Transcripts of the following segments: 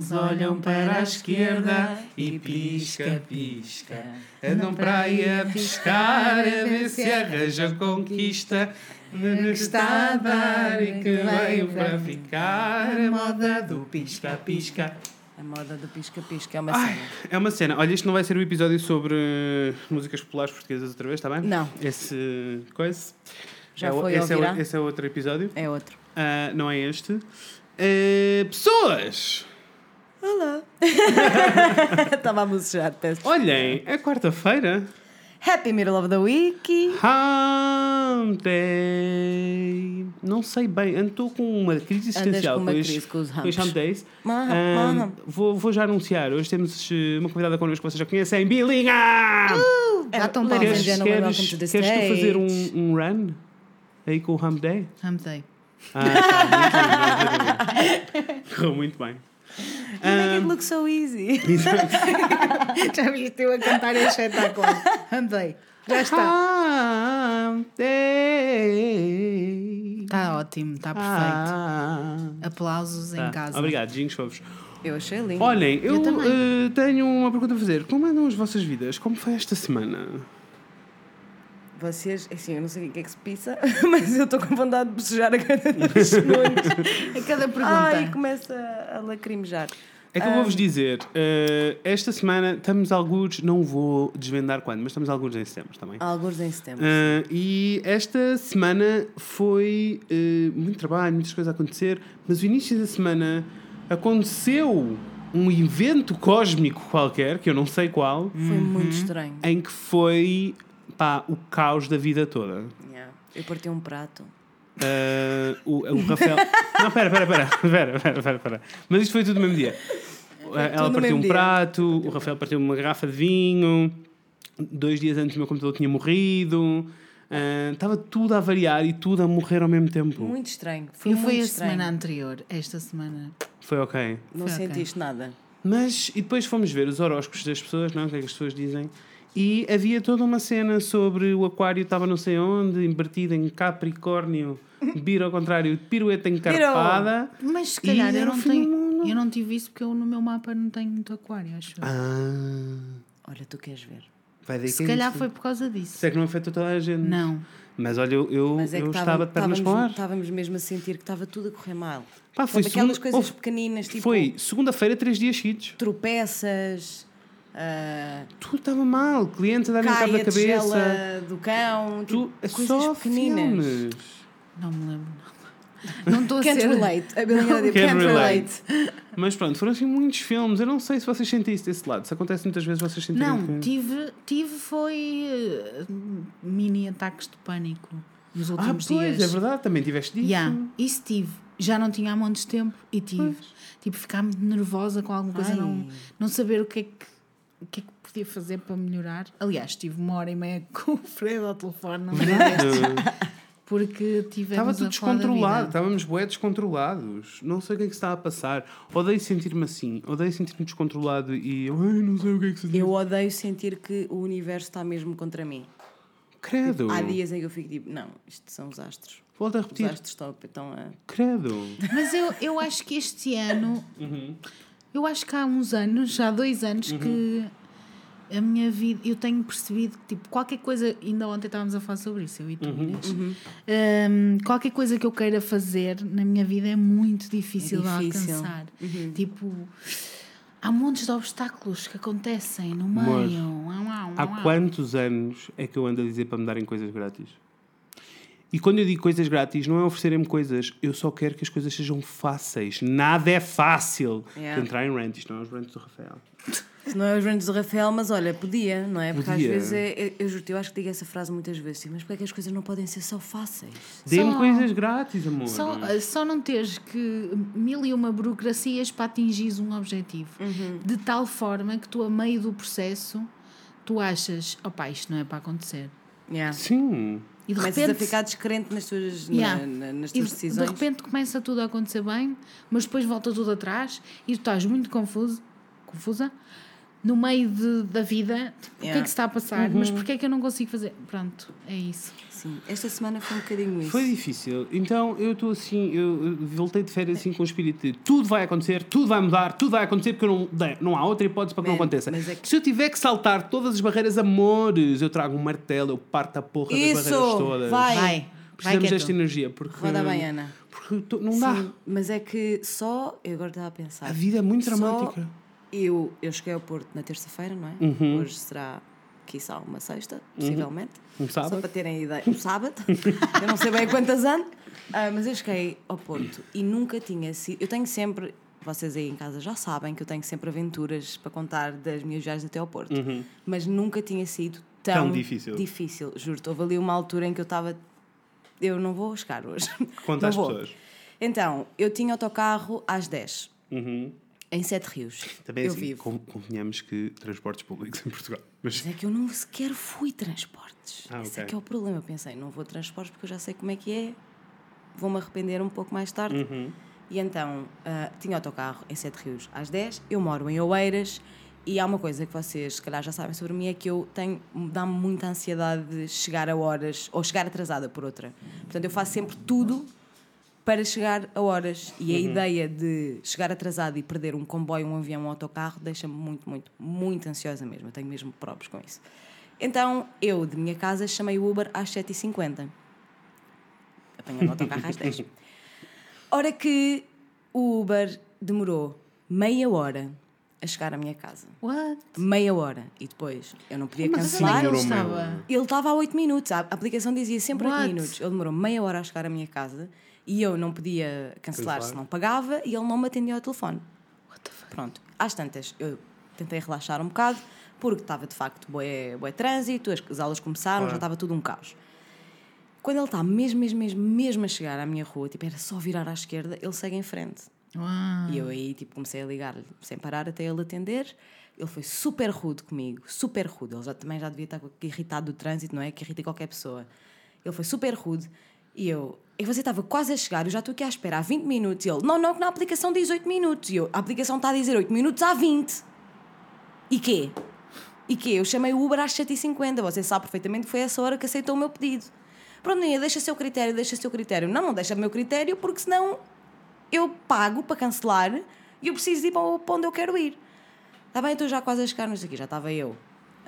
Olham para a esquerda e pisca, pisca. Andam para aí a piscar, a ver se arranja conquista. Que está a dar e que veio para ficar. A moda do pisca, pisca. A moda do pisca-pisca é uma Ai, cena. é uma cena. Olha, isto não vai ser o episódio sobre eh, músicas populares portuguesas outra vez, está bem? Não. Esse coisa. Já é, foi esse, é, esse é outro episódio. É outro. Ah, não é este. Eh, pessoas! Olá. Estava a bocejar, peço. Olhem, é quarta-feira. Happy Middle of the Week. Hump Day. Não sei bem, estou com uma crise existencial com uma os- crise com os com os humps. Hump Days. Maham, Ahm, maham. vou, vou já anunciar. Hoje temos eh, uma convidada connosco que vocês já conhecem, Bilinha! É, Já estão ladies and palmas. Queres, queres, queres tu fazer um, um run aí com o Hump Day? Amei. Ah, tá, muito bem. Correu muito bem. You make it look so easy. Já viste eu a cantar é espetacular. Amei. Já está. Está ótimo, está perfeito. Ah. Aplausos Tá. em casa. Obrigado, Jingos Fofos. Eu achei lindo. Olhem, eu, Eu eh, tenho uma pergunta a fazer. Como andam as vossas vidas? Como foi esta semana? Vocês, assim, eu não sei o que é que se pisa, mas eu estou com vontade de bocejar a cada dois segundos. A cada pergunta. Ai, começa a lacrimejar. É que eu vou-vos dizer, eh, esta semana estamos alguns, não vou desvendar quando, mas estamos alguns em setembro também. Alguns em setembro. Ah, e esta semana foi eh, muito trabalho, muitas coisas a acontecer, mas o início da semana aconteceu um evento cósmico qualquer, que eu não sei qual, Foi muito estranho. em que foi pá, o caos da vida toda. Yeah. Eu parti um prato. Ah, o, o Rafael. Não, pera, pera, pera, pera, pera, pera, pera. Mas isto foi tudo no mesmo dia. Ah, Ela partiu um dia. prato, o Rafael partiu uma garrafa de vinho. Dois dias antes o meu computador tinha morrido. Ah, Estava tudo a variar e tudo a morrer ao mesmo tempo. Muito estranho. Foi muito foi a estranho. semana anterior. Esta semana. Foi ok. Não Foi sentiste nada. Mas, e depois fomos ver os horóscopos das pessoas, não? é? O que é que as pessoas dizem? E havia toda uma cena sobre o aquário estava não sei onde, invertido em Capricórnio, vira ao contrário, pirueta encarpada. Mas se calhar eu não, tenho, eu não tive isso porque eu no meu mapa não tenho muito aquário, acho. Ah, Olha, tu queres ver. se calhar foi por causa disso. Isso é que não afetou toda a gente. Não. Mas olha, eu, eu, Mas é eu tava- estava de pernas para o ar. estávamos, mesmo a sentir que estava tudo a correr mal. Pá, foi Sabe, aquelas segunda- coisas houve- pequeninas, tipo Foi segunda-feira, três dias seguidos. tropeças, ah, Tudo estava mal. Clientes a darem cabo da a cabeça. do cão, Tu, tipo, é coisas só pequeninas. filmes. Não me lembro. Não estou a Can't ser. relate. A Belinha Can't can't relate. Mas pronto, foram assim muitos filmes. Eu não sei se vocês sentem isso desse lado. Se acontece muitas vezes, vocês sentem Não, que... tive, tive foi eh, mini ataques de pânico nos Ah, últimos pois, dias. é verdade. Também tiveste disso. Yeah, isso tive. Já não tinha há montes de tempo e tive. Tipo, ficar muito nervosa com alguma coisa, Ai. não, não saber o que, é que, o que é que podia fazer para melhorar. Aliás, tive uma hora e meia com o Fred ao telefone, não é? Porque Estava tivemos tudo a falar da descontrolado, estávamos bué descontrolados. Não sei o que é que se está a passar. Odeio sentir-me assim, odeio sentir-me descontrolado e eu ai, não sei o que é que se diz. Eu odeio sentir que o universo está mesmo contra mim. Credo. Há dias em que eu fico tipo, não, isto são os astros. Volta a Os repetir. astros estão, estão a. Credo. Mas eu, eu acho que este ano, Uhum. Eu acho que há uns anos, já há dois anos, que a minha vida, eu tenho percebido que tipo, qualquer coisa, ainda ontem estávamos a falar sobre isso, eu e tu, Uhum. Inês. Hum, qualquer coisa que eu queira fazer na minha vida é muito difícil, É difícil. de alcançar. Tipo, há montes de obstáculos que acontecem no meio. Uau, Há quantos anos é que eu ando a dizer para me darem coisas grátis? E quando eu digo coisas grátis, não é oferecerem-me coisas, eu só quero que as coisas sejam fáceis. Nada é fácil. Yeah. Entrar em rant, isto não é os rants do Rafael. Se não é os grandes do Rafael, mas olha, podia, não é? Porque Podia. às vezes, é, é- eu juro eu acho que digo essa frase muitas vezes, assim, mas porquê é que as coisas não podem ser só fáceis? Dê-me Só- coisas grátis, amor. Só, só não teres que mil e uma burocracias para atingires um objetivo. Uhum. De tal forma que tu, a meio do processo, tu achas, opá, isto não é para acontecer. Yeah. Sim. E de Começas repente, a ficar descrente nas tuas, na- Yeah. na- nas e tuas de, de decisões. repente começa tudo a acontecer bem, mas depois volta tudo atrás e tu estás muito confuso, confusa no meio de- da vida, tipo, o que é Yeah. que se está a passar, mas porquê é que eu não consigo fazer? Pronto, é isso. Sim, esta semana foi um bocadinho isso. Foi difícil. Então eu estou assim, eu voltei de férias assim com o espírito de tudo vai acontecer, tudo vai mudar, tudo vai acontecer porque não, não há outra hipótese para que não Man, aconteça. mas é que- Se eu tiver que saltar todas as barreiras amores, eu trago um martelo, eu parto a porra Isso! das barreiras todas. Vai! Vai, Precisamos desta energia. Porque, Roda bem, Ana. Porque não dá. Sim, mas é que só. Eu agora estava a pensar. A vida é muito Só dramática. Eu, eu cheguei ao Porto na terça-feira, não é? Uhum. Hoje será, quiçá, uma sexta, possivelmente. Um sábado. Só para terem ideia. Um sábado. eu não sei bem quantas anos. Ah, mas eu cheguei ao Porto e nunca tinha sido. Eu tenho sempre. Vocês aí em casa já sabem que eu tenho sempre aventuras para contar das minhas viagens até ao Porto. Mas nunca tinha sido tão, Tão difícil. difícil. Juro-te, houve ali uma altura em que eu estava. Eu não vou chegar hoje. Conta às pessoas. Então, eu tinha autocarro às 10, Uhum. Em Sete Rios. Também eu assim, vivo. con- convenhamos que transportes públicos em Portugal. Mas Mas é que eu não sequer fui transportes. Ah, Esse é ok. que é o problema. Eu pensei, não vou transportes porque eu já sei como é que é. Vou-me arrepender um pouco mais tarde. Uhum. E então, ah, tinha autocarro em Sete Rios às 10. Eu moro em Oeiras. E há uma coisa que vocês, se calhar, já sabem sobre mim: é que eu tenho. dá-me muita ansiedade de chegar a horas. ou chegar atrasada por outra. Portanto, eu faço sempre tudo para chegar a horas. E a ideia de chegar atrasado e perder um comboio, um avião, um autocarro deixa-me muito, muito, muito ansiosa mesmo. Eu tenho mesmo próprios com isso. Então, eu, de minha casa, chamei o Uber às 7h50. Apanhei o autocarro às 10 Ora que o Uber demorou meia hora a chegar à minha casa. What? Meia hora. E depois eu não podia Mas cancelar. ele estava? Ele estava a 8 minutos, a aplicação dizia sempre 8 What? minutos. Ele demorou meia hora a chegar à minha casa e eu não podia cancelar se não pagava e ele não me atendia ao telefone. What the fuck? Pronto, às tantas, eu tentei relaxar um bocado porque estava de facto bué, bué trânsito, as, as aulas começaram, Claro. já estava tudo um caos. Quando ele está mesmo, mesmo, mesmo, mesmo a chegar à minha rua, tipo, era só virar à esquerda, ele segue em frente. Uau. E eu aí, tipo, comecei a ligar-lhe sem parar até ele atender. Ele foi super rude comigo, super rude. Ele já, também já devia estar irritado do trânsito, não é? Que irrita qualquer pessoa. Ele foi super rude. E eu, e você estava quase a chegar, eu já estou aqui à espera há 20 minutos. E ele, não, não, que na aplicação diz 8 minutos. E eu, a aplicação está a dizer 8 minutos há 20. E quê? E quê? Eu chamei o Uber às 7h50. Você sabe perfeitamente que foi essa hora que aceitou o meu pedido. Pronto, Nia, deixa seu critério, deixa seu critério. Não, não deixa meu critério porque senão eu pago para cancelar e eu preciso ir para o- onde eu quero ir. Está bem, estou já quase a chegar nisto aqui. Já estava eu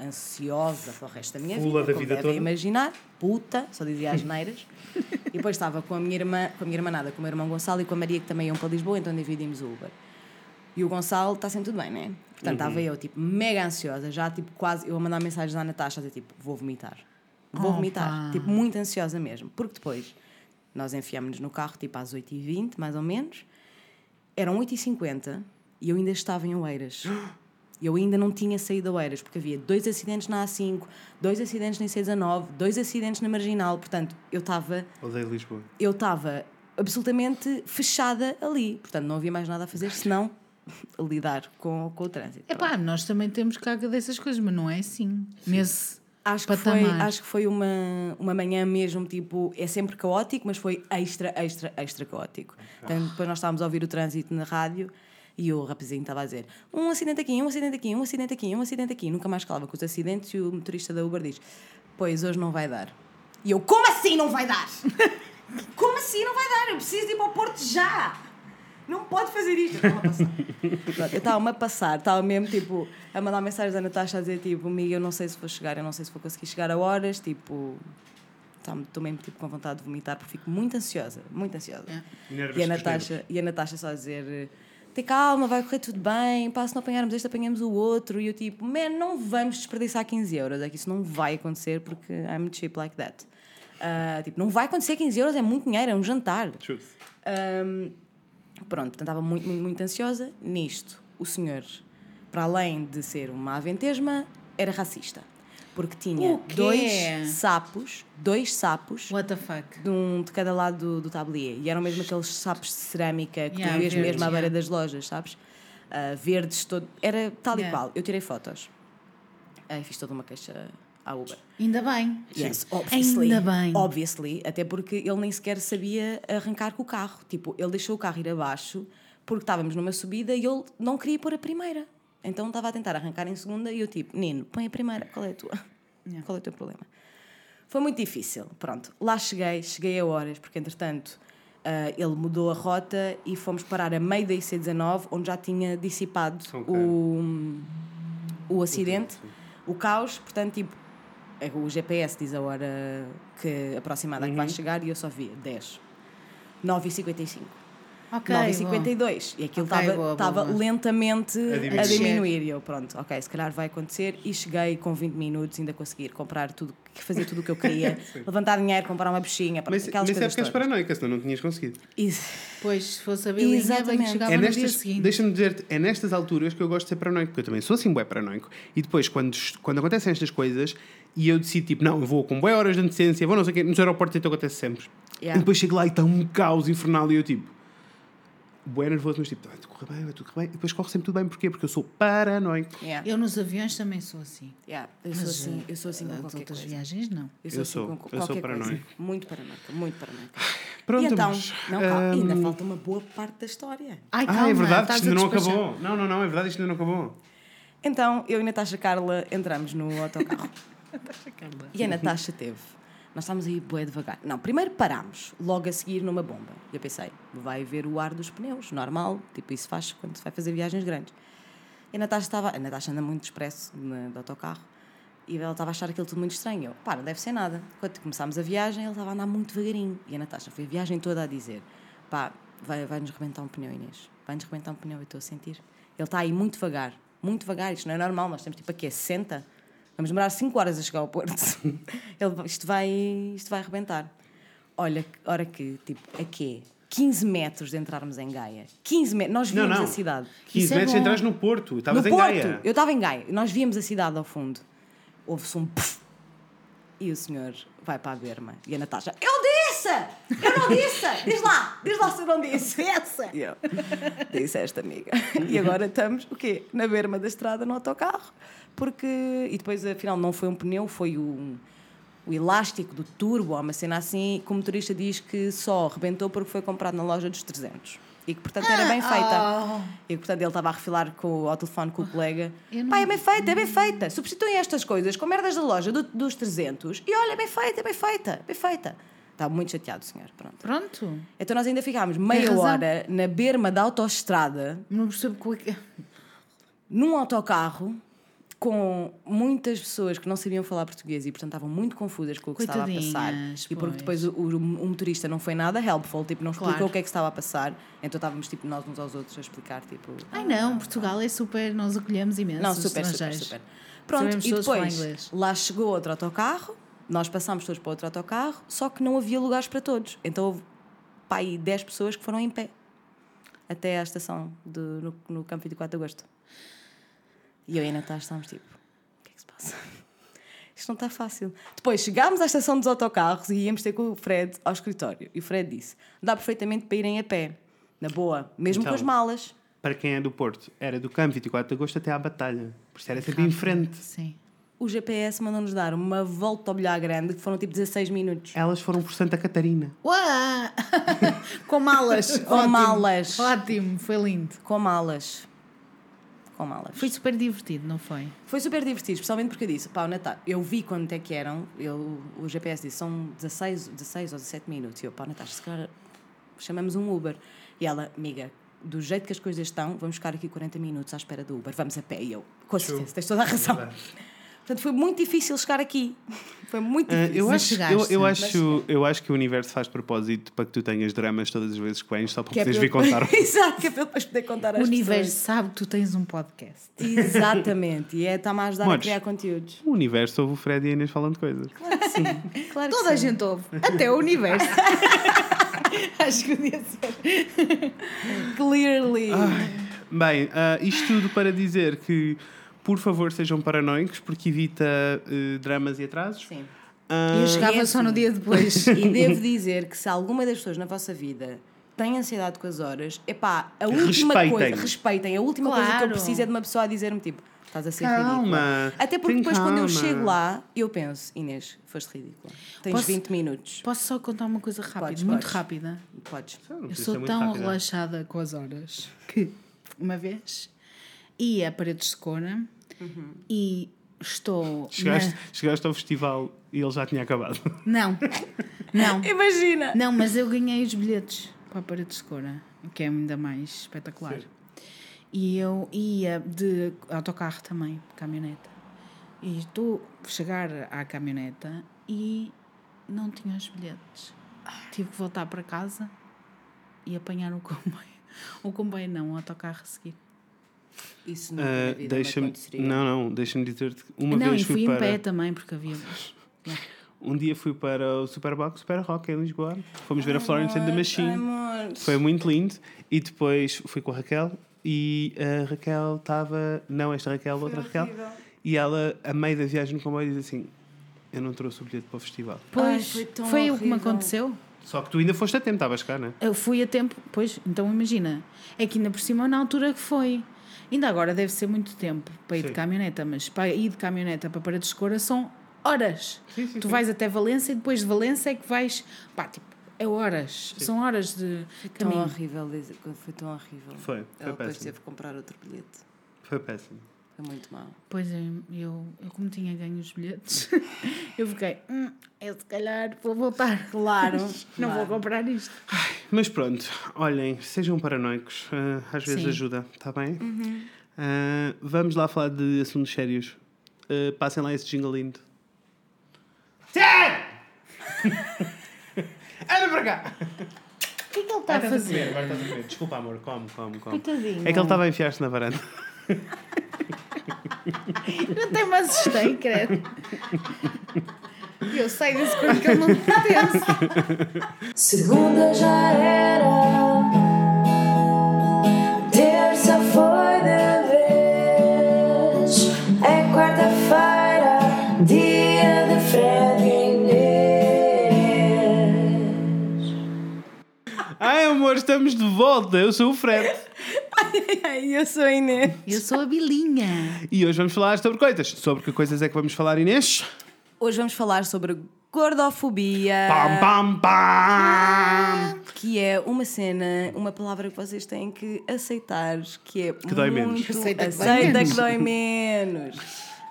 ansiosa para o resto da minha Fula vida. da como vida toda. imaginar. Puta, só dizia as neiras. e depois estava com a minha irmã, com a minha irmã nada, com o meu irmão Gonçalo e com a Maria que também iam para Lisboa, então dividimos o Uber. E o Gonçalo está sempre tudo bem, né? Portanto, estava eu, tipo, mega ansiosa, já, tipo, quase, eu a mandar mensagens à Natasha, dizer, tipo, vou vomitar. Vou Opa. vomitar. Tipo, muito ansiosa mesmo. Porque depois, nós enfiámos-nos no carro, tipo, às 8h20, mais ou menos. Eram 8h50 e eu ainda estava em Oeiras. Eu ainda não tinha saído de Oeiras, porque havia dois acidentes na A5, dois acidentes na C19, dois acidentes na Marginal. Portanto, eu estava Odeio Lisboa. eu estava absolutamente fechada ali. Portanto, não havia mais nada a fazer senão lidar com, com o trânsito. Epá, nós também temos carga dessas coisas, mas não é assim. Nesse Acho que, foi, patamar. acho que foi uma, uma manhã mesmo, tipo, é sempre caótico, mas foi extra, extra, extra caótico. Então, depois nós estávamos a ouvir o trânsito na rádio e o rapazinho estava a dizer um acidente aqui, um acidente aqui, um acidente aqui, um acidente aqui. Nunca mais calava com os acidentes e o motorista da Uber diz, pois hoje não vai dar. E eu, como assim não vai dar? como assim não vai dar? Eu preciso de ir para o Porto já! Não pode fazer isto. Eu estava a passar. Pronto, eu estava-me a passar, estava mesmo tipo a mandar mensagens à Natasha a dizer tipo, amiga, eu não sei se vou chegar, eu não sei se vou conseguir chegar a horas, tipo, estou mesmo tipo, com vontade de vomitar porque fico muito ansiosa, muito ansiosa. É. E a, Natasha, e a Natasha só a dizer tem calma, vai correr tudo bem, pá, se não apanharmos este, apanhamos o outro. E eu tipo, man, não vamos desperdiçar 15 euros, é que isso não vai acontecer porque I'm cheap like that. Ah, tipo, não vai acontecer 15 euros, é muito dinheiro, é um jantar. Truth. Ahm, pronto, então estava muito, muito, muito ansiosa. Nisto, o senhor, para além de ser uma aventesma, era racista. Porque tinha dois sapos, dois sapos, What the fuck? de, um, de cada lado do, do tablier. E eram mesmo aqueles sapos de cerâmica que Yeah, tu vês mesmo à beira yeah. das lojas, sabes? Ah, verdes, todo. Era tal e Yeah. qual. Eu tirei fotos. Ah, fiz toda uma queixa à Uber. Ainda bem. Yes, obviously. Ainda bem. Obviously, até porque ele nem sequer sabia arrancar com o carro. Tipo, ele deixou o carro ir abaixo porque estávamos numa subida e ele não queria pôr a primeira. Então estava a tentar arrancar em segunda e eu tipo, Nino, põe a primeira, qual é a tua? Yeah. Qual é o teu problema? Foi muito difícil, pronto. Lá cheguei, cheguei a horas, porque entretanto ah, ele mudou a rota e fomos parar a meio da IC19, onde já tinha dissipado Ok. o, o acidente, o caos, portanto, tipo, é, o GPS diz a hora que aproximada que vai chegar e eu só via 10. 9h55. Ok, 9h52. E aquilo estava boa. lentamente A a diminuir. E eu, pronto, ok, se calhar vai acontecer. E cheguei com 20 minutos, ainda conseguir comprar tudo, fazer tudo o que eu queria, levantar dinheiro, comprar uma bichinha, Mas, aquelas mas é coisas porque és paranoica, senão não tinhas conseguido. E- Pois, se fosse a Bilinha, bem Exatamente. chegava É no dia nestas, seguinte. deixa-me dizer-te, é nestas alturas que eu gosto de ser paranoico, porque eu também sou assim bué paranoico. E depois, quando, quando acontecem estas coisas, e eu decido, tipo, não, eu vou com bué horas de antecedência, vou não sei o quê, nos aeroportos então acontece sempre. Yeah. E depois chego lá e está um caos infernal e eu, tipo, bué nervoso, mas tipo, vai tudo correr bem, vai tudo correr bem. E depois corre sempre tudo bem, porquê? Porque eu sou paranoico. Yeah, Eu nos aviões também sou assim. yeah, Eu sou Mas, assim, eu sou assim com As qualquer outras coisa. viagens, não. Eu sou, Eu assim sou, com eu qualquer sou coisa. paranoico. Muito paranoica, muito paranoica. Pronto, e então, mas, não, calma, ainda hum, falta uma boa parte da história. Ai, Ah, calma, é verdade, isto ainda não acabou. Não, não, não, é verdade, isto ainda não acabou. Então, eu e a Natasha Carla entramos no autocarro. E a Natasha teve. Nós estávamos aí bué devagar. Não, primeiro parámos, logo a seguir numa bomba. E eu pensei, vai ver o ar dos pneus, normal, tipo isso faz quando se vai fazer viagens grandes. E a Natasha estava, a Natasha anda muito expresso no autocarro e ela estava a achar aquilo tudo muito estranho. Eu, pá, não deve ser nada. Quando começámos a viagem, ele estava a andar muito devagarinho. E a Natasha foi a viagem toda a dizer, pá, vai- vai-nos rebentar um pneu, Inês. Vai-nos rebentar um pneu, eu estou a sentir. Ele está aí muito devagar, muito devagar. Isto não é normal, nós temos tipo aqui a 60. Vamos demorar 5 horas a chegar ao Porto. Ele, isto, vai, isto vai arrebentar. Olha, hora que, tipo, a quê? 15 metros de entrarmos em Gaia. 15 metros. Nós Não, víamos não. a cidade. 15 Isso é metros bom. entras no Porto, estavas em Porto. Gaia. Eu estava em Gaia. Nós víamos a cidade ao fundo. Houve-se um puff. E o senhor vai para a berma. E a Natasha, eu disse! Eu não disse! Diz lá! Diz lá se eu não disse! Essa! E eu, disseste, amiga. E agora estamos, o quê? Na berma da estrada, no autocarro. Porque... E depois, afinal, não foi um pneu, foi o, o elástico do turbo, uma cena assim, que o motorista diz que só rebentou porque foi comprado na loja dos 300. E que, portanto, era bem feita. Oh. E portanto ele estava a refilar com, ao telefone com o colega. Não- Pá, é bem feita, é bem feita. Substituem estas coisas com merdas da loja do- dos 300 e olha, é bem feita, é bem feita, é bem feita. Estava muito chateado, senhor. Pronto. Pronto. Então nós ainda ficámos meia hora na berma da autoestrada, Não percebo como é que... num autocarro, com muitas pessoas que não sabiam falar português e, portanto, estavam muito confusas com o que estava a passar. Coitadinhas, E porque pois. depois o, o- o motorista não foi nada helpful, tipo, não explicou Claro. o que é que estava a passar. Então estávamos, tipo, nós uns aos outros a explicar, tipo... Ai não, Portugal é super... Nós acolhemos imenso Não, super, super, super. Pronto, Sabemos e depois lá chegou outro autocarro, nós passámos todos para outro autocarro, só que não havia lugares para todos. Então houve pá, aí 10 pessoas que foram em pé até à estação do, no, no campo 24 de agosto. E eu e a Natasha estávamos tipo: o que é que se passa? Isto não está fácil. Depois chegámos à estação dos autocarros e íamos ter com o Fred ao escritório. E o Fred disse: dá perfeitamente para irem a pé, na boa, mesmo Então. com as malas. Para quem é do Porto, era do campo 24 de agosto até à batalha. Por isso era sempre em frente. Sim. O GPS mandou-nos dar uma volta ao bilhar grande que foram tipo 16 minutos. Elas foram por Santa Catarina. Uá! Com malas. Com Ótimo. malas. Ótimo, foi lindo. Com malas. Com malas. Foi super divertido, não foi? Foi super divertido, especialmente porque eu disse, pá, o Natal, eu vi quanto é que eram, eu, o GPS disse, são 16, 16 ou 17 minutos. E eu, pá, Natasha, se calhar chamamos um Uber. E ela, amiga, do jeito que as coisas estão, vamos ficar aqui 40 minutos à espera do Uber, vamos a pé. E eu, com certeza, tens toda a razão. Portanto, foi muito difícil chegar aqui. Foi muito Ah, difícil. eu, Mas acho, eu, chegaste. eu, acho, eu acho que o universo faz propósito para que tu tenhas dramas todas as vezes que vens, só para Que é poderes para vir eu- contar. Exato, que é para eu depois poder contar O universo pessoas. sabe que tu tens um podcast. Exatamente, e é está-me a ajudar a criar conteúdos. O universo ouve o Fred e a Inês falando de coisas. Claro que sim. Claro que Toda a sim. gente ouve. Até o universo. Acho que podia ser. Clearly. Bem, ah, isto tudo para dizer que, por favor, sejam paranoicos, porque evita eh, dramas e atrasos. Sim. E eu E chegava é só no assim. dia depois. E devo dizer que se alguma das pessoas na vossa vida tem ansiedade com as horas, epá, a última Respeitem. coisa, respeitem, a última coisa que eu Claro. preciso é de uma pessoa a dizer-me tipo, estás a ser Calma, ridícula. Até porque depois quando eu calma. chego lá, eu penso, Inês, foste ridícula. Tens Posso- 20 minutos. Posso só contar uma coisa rápida? Podes, muito podes. ia a Paredes de Cora e estou. Chegaste, na- chegaste ao festival e ele já tinha acabado. Não, não. Imagina! Não, mas eu ganhei os bilhetes para a Paredes de Cora, o que é ainda mais espetacular. Sim. E eu ia de autocarro também, caminhoneta. E estou a chegar à caminhoneta e não tinha os bilhetes. Tive que voltar para casa e apanhar o comboio. O comboio não, o autocarro a seguir. Isso Ah, na vida me deixa-me, não, não, deixa-me dizer-te uma não, vez e fui fui em para. pé também, porque havia. Um dia fui para o Superbox, Super Rock em Lisboa. Fomos ver a Florence and the Machine. Foi muito lindo. E depois fui com a Raquel e a Raquel estava. Não, esta Raquel, outra Raquel. E ela, a meio da viagem no comboio, diz assim: Eu não trouxe o bilhete para o festival. Pois, foi tão foi o que me horrível. aconteceu. Só que tu ainda foste a tempo, estavas cá, não é? Eu fui a tempo, pois, então imagina, é que ainda por cima na altura que foi. Ainda agora deve ser muito tempo para ir Sim. de caminhoneta, mas para ir de caminhoneta para Paredes de Cora são horas. Sim, sim, tu sim. vais até Valência e depois de Valência é que vais. Pá, tipo, é horas. São horas de Tão caminho. horrível, Lisa, foi tão horrível. Foi, foi Ela depois péssimo. teve que comprar outro bilhete. Foi péssimo. Foi muito mal. Pois é, eu, eu como tinha ganho os bilhetes, eu fiquei, hum, eu se calhar vou voltar. Claro, Não vou claro. comprar isto. Mas pronto, olhem, sejam paranoicos. ah, às vezes Sim. ajuda, está bem? Ah, vamos lá falar de assuntos sérios. Ah, passem lá esse jingle lindo. Anda para cá! O que é que ele está a fazer? agora estás a comer. Desculpa, amor, come, come, come. Coitadinho. É que ele estava a enfiar-se na varanda. Eu até me assustei, credo. E eu sei desse coisa que ele não me pertence. Segunda já era, terça foi de vez, é quarta-feira, dia de Fred e Inês. Ai, amor, estamos de volta. Eu sou o Fred. Eu sou a Inês. Eu sou a Bilinha. E hoje vamos falar sobre coisas. Sobre que coisas é que vamos falar, Inês? Hoje vamos falar sobre gordofobia, Pam, pam, pam! que é uma cena, uma palavra que vocês têm que aceitar, que é que dói menos. Aceita que dói aceita menos. que dói menos.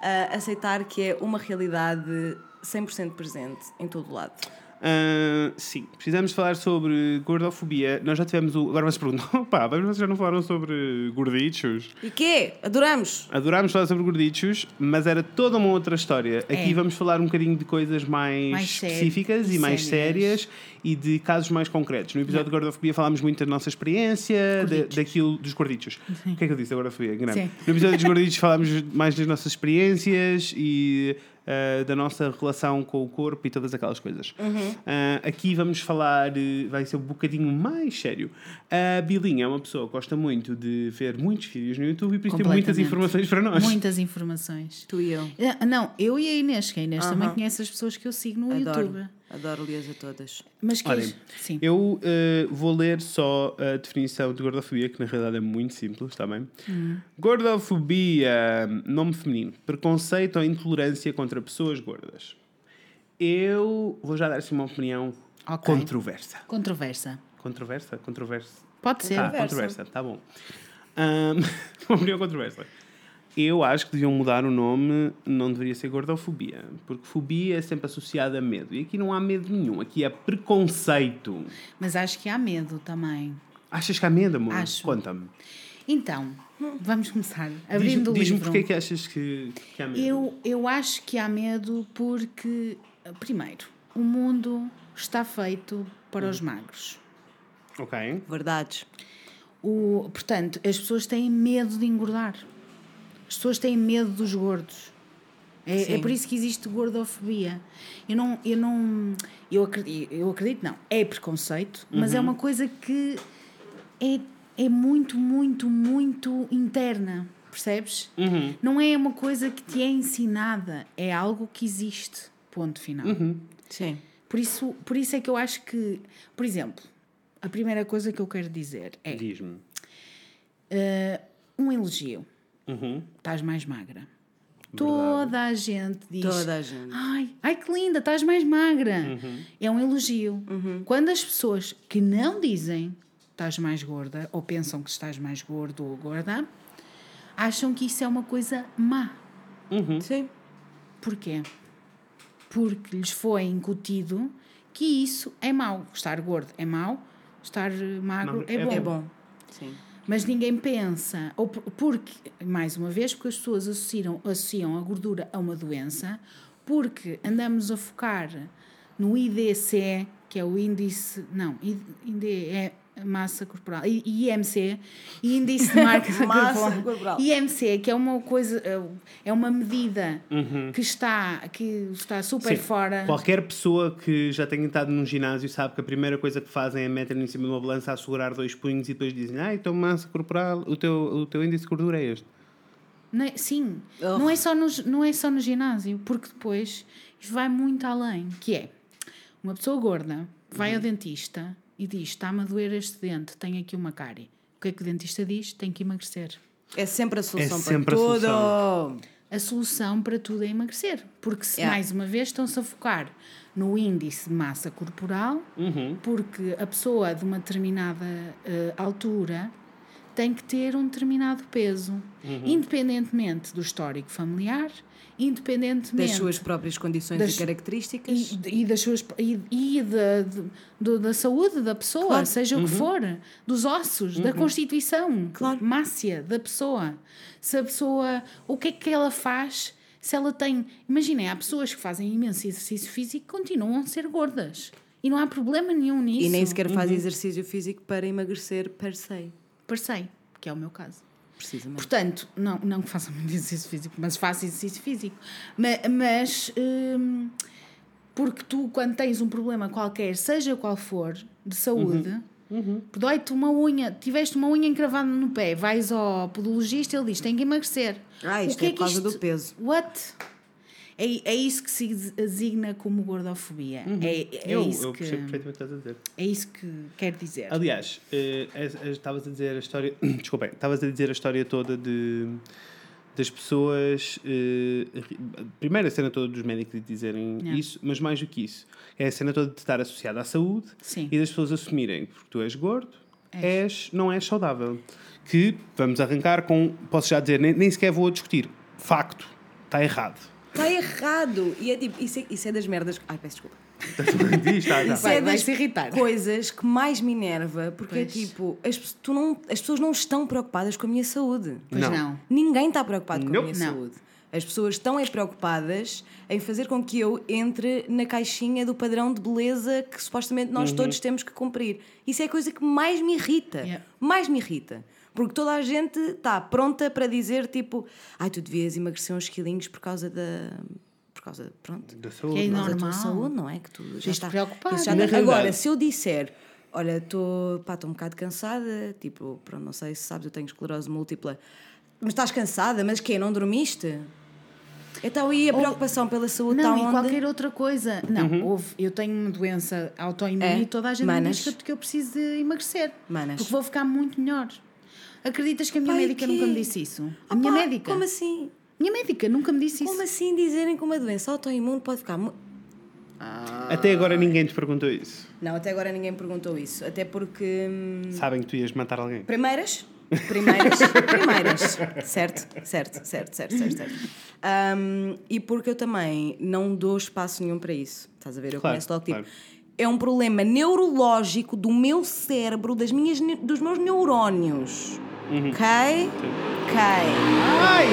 Ah, aceitar que é uma realidade 100% presente em todo lado. Ah, sim, precisamos falar sobre gordofobia. Nós já tivemos o. Agora vocês perguntam, pá, mas vocês já não falaram sobre gordichos? E quê? Adoramos! Adorámos falar sobre gordichos, mas era toda uma outra história. Aqui É. vamos falar um bocadinho de coisas mais, Mais específicas e e mais sérias. sérias e de casos mais concretos. No episódio de gordofobia falámos muito da nossa experiência, da- daquilo dos gordichos. O que é que eu disse da gordofobia? Sim. No episódio dos gordichos falámos mais das nossas experiências e ah, da nossa relação com o corpo e todas aquelas coisas. Ah, aqui vamos falar, eh, vai ser um bocadinho mais sério. A Bilinha é uma pessoa que gosta muito de ver muitos vídeos no YouTube e por isso tem muitas informações para nós. Muitas informações. Tu e eu. Não, eu e a Inês, que a Inês também Aham. conhece as pessoas que eu sigo no Adoro. YouTube. Adoro-lhes a todas. Mas que Olhem, Sim. Eu eh, vou ler só a definição de gordofobia, que na realidade é muito simples, está bem? Gordofobia, nome feminino, preconceito ou intolerância contra pessoas gordas. Eu vou já dar assim uma opinião Ok. controversa. Controversa. Controversa? Controversa? Pode ser. Ah, Controversa. controversa, tá bom. Uma opinião controversa. Eu acho que deviam mudar o nome, não deveria ser gordofobia, porque fobia é sempre associada a medo. E aqui não há medo nenhum, aqui é preconceito. Mas acho que há medo também. Achas que há medo, amor? Acho. Conta-me. Então, vamos começar. Abrindo Diz- o Diz-me livro. porque é que achas que, que há medo. Eu, eu acho que há medo porque, primeiro, o mundo está feito para Hum. os magros. Ok. Verdades. O, portanto, as pessoas têm medo de engordar. As pessoas têm medo dos gordos. É, é por isso que existe gordofobia. Eu não, eu não, eu acredito, eu acredito não. É preconceito, mas Uhum. é uma coisa que é, é muito, muito, muito interna, percebes? Uhum. Não é uma coisa que te é ensinada, é algo que existe. Ponto final. Uhum. Sim. Por isso, por isso é que eu acho que, por exemplo, a primeira coisa que eu quero dizer é Diz-me. uh, um elogio. Uhum. Estás mais magra. Toda a gente diz. Toda a gente. Ai, ai que linda, estás mais magra. É um elogio. Quando as pessoas que não dizem estás mais gorda ou pensam que estás mais gordo ou gorda, acham que isso é uma coisa má. Sim. Porquê? Porque lhes foi incutido que isso é mau. Estar gordo é mau, estar magro Magro é é bom. É bom. Sim. Mas ninguém pensa, ou por- porque, mais uma vez, porque as pessoas associam, associam a gordura a uma doença, porque andamos a focar no IDC, que é o índice, não, ID é massa corporal, I- IMC, índice de massa, Massa corporal. IMC, que é uma coisa, é uma medida que está, que está super Sim. fora. Qualquer pessoa que já tenha estado num ginásio sabe que a primeira coisa que fazem é meter em cima de uma balança, a segurar dois punhos e depois dizem: Ah, então massa corporal, o teu, o teu índice de gordura é este. Não é- sim, Oh. não, é só no, não é só no ginásio, porque depois isto vai muito além, que é uma pessoa gorda vai Uhum. ao dentista e diz, está-me a doer este dente, tenho aqui uma cárie. O que é que o dentista diz? Tem que emagrecer. É sempre a solução É sempre para a tudo. solução. A solução para tudo é emagrecer, porque se Yeah. mais uma vez estão-se a focar no índice de massa corporal, Uhum. porque a pessoa de uma determinada eh, altura tem que ter um determinado peso, Uhum. independentemente do histórico familiar, independentemente Das suas próprias condições Das- e características. e, e das suas e, e da, de- da saúde da pessoa, Claro. seja o que for, dos ossos, da constituição Claro. máxia da pessoa. Se a pessoa, o que é que ela faz? Se ela tem, imaginem, há pessoas que fazem imenso exercício físico e continuam a ser gordas. E não há problema nenhum nisso. E nem sequer faz exercício físico para emagrecer per se. Parecei, que é o meu caso. Precisamente. Portanto, não, não que faça muito exercício físico, mas faço exercício físico. Ma- Mas, hum, porque tu, quando tens um problema qualquer, seja qual for, de saúde, dói-te uma unha, tiveste uma unha encravada no pé, vais ao podologista ele diz: tem que emagrecer. Ah, O isto que é por causa do peso. What? É, é isso que se designa como gordofobia. É, é, eu isso eu que, perfeitamente o que estás a dizer. é isso que quer dizer. Aliás, eh, estavas a dizer a história. Desculpem, estavas a dizer a história toda de das pessoas. eh, ri- primeiro a cena toda dos médicos dizerem Yeah. isso, mas mais do que isso. É a cena toda de estar associada à saúde Sim. e das pessoas assumirem que porque tu és gordo, és, não és saudável. Que vamos arrancar com. Posso já dizer, nem, nem sequer vou discutir. Facto. Está errado. Está errado! E é tipo, isso é, isso é das merdas. Ai, peço desculpa. Diz, tá, tá. Isso Vai- é das irritar. coisas que mais me enerva, porque é Pois. tipo, as, pe- tu não, as pessoas não estão preocupadas com a minha saúde. Pois Não. não. Ninguém está preocupado com a Nope. minha Não. saúde. As pessoas estão é preocupadas em fazer com que eu entre na caixinha do padrão de beleza que supostamente nós todos temos que cumprir. Isso é a coisa que mais me irrita. Yeah. Mais me irrita. Porque toda a gente está pronta para dizer tipo, ai, tu devias emagrecer uns quilinhos por causa da. Por causa, pronto, Da saúde. Que é não é? da tua Normal. saúde, não é? Que tu já estás preocupar. isso já tá- Agora, se eu disser, olha, estou pá, tô um bocado cansada, tipo, pronto, não sei se sabes, eu tenho esclerose múltipla, mas estás cansada, mas quê? Não dormiste? Então, e a preocupação pela saúde Não, está e onde? qualquer outra coisa. Não, houve, eu tenho uma doença autoimune É, e toda a gente me manas. diz que eu- que eu preciso de emagrecer. Manas. Porque vou ficar muito melhor. Acreditas que a minha Pai, médica quê? nunca me disse isso? A Ah, minha pá, médica. Como assim? Minha médica nunca me disse Como isso. assim dizerem que uma doença autoimune pode ficar. mu- Até agora ninguém te perguntou isso. Não, até agora ninguém perguntou isso. Até porque. hum, Sabem que tu ias matar alguém. Primeiras? Primeiras, primeiras. Certo, certo, certo, certo, certo. certo. Ahm, e porque eu também não dou espaço nenhum para isso. Estás a ver? Eu Claro, começo logo tipo. claro. É um problema neurológico do meu cérebro, das minhas, dos meus neurónios. Uhum. Ok? Ok. Ai!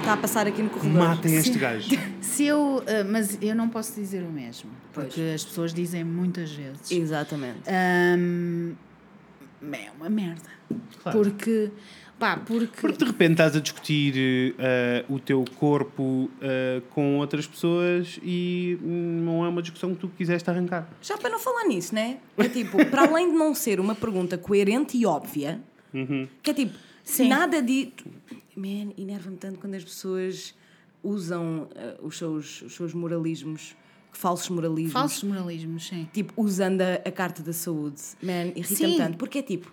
Está a passar aqui no corredor. Matem este gajo. Se eu, ah, mas eu não posso dizer o mesmo. Pois. Porque as pessoas dizem muitas vezes. Exatamente. É uma merda. Claro. Porque, pá, porque. Porque de repente estás a discutir eh, o teu corpo eh, com outras pessoas e não é uma discussão que tu quiseste arrancar. Já para não falar nisso, né? É tipo, para além de não ser uma pergunta coerente e óbvia, que é tipo, Sim. nada de. Man, enerva-me tanto quando as pessoas usam eh, os, seus, os seus moralismos, falsos moralismos. Falsos moralismos, sim. Tipo, usando a, a carta da saúde. Man, irrita-me tanto. Porque é tipo,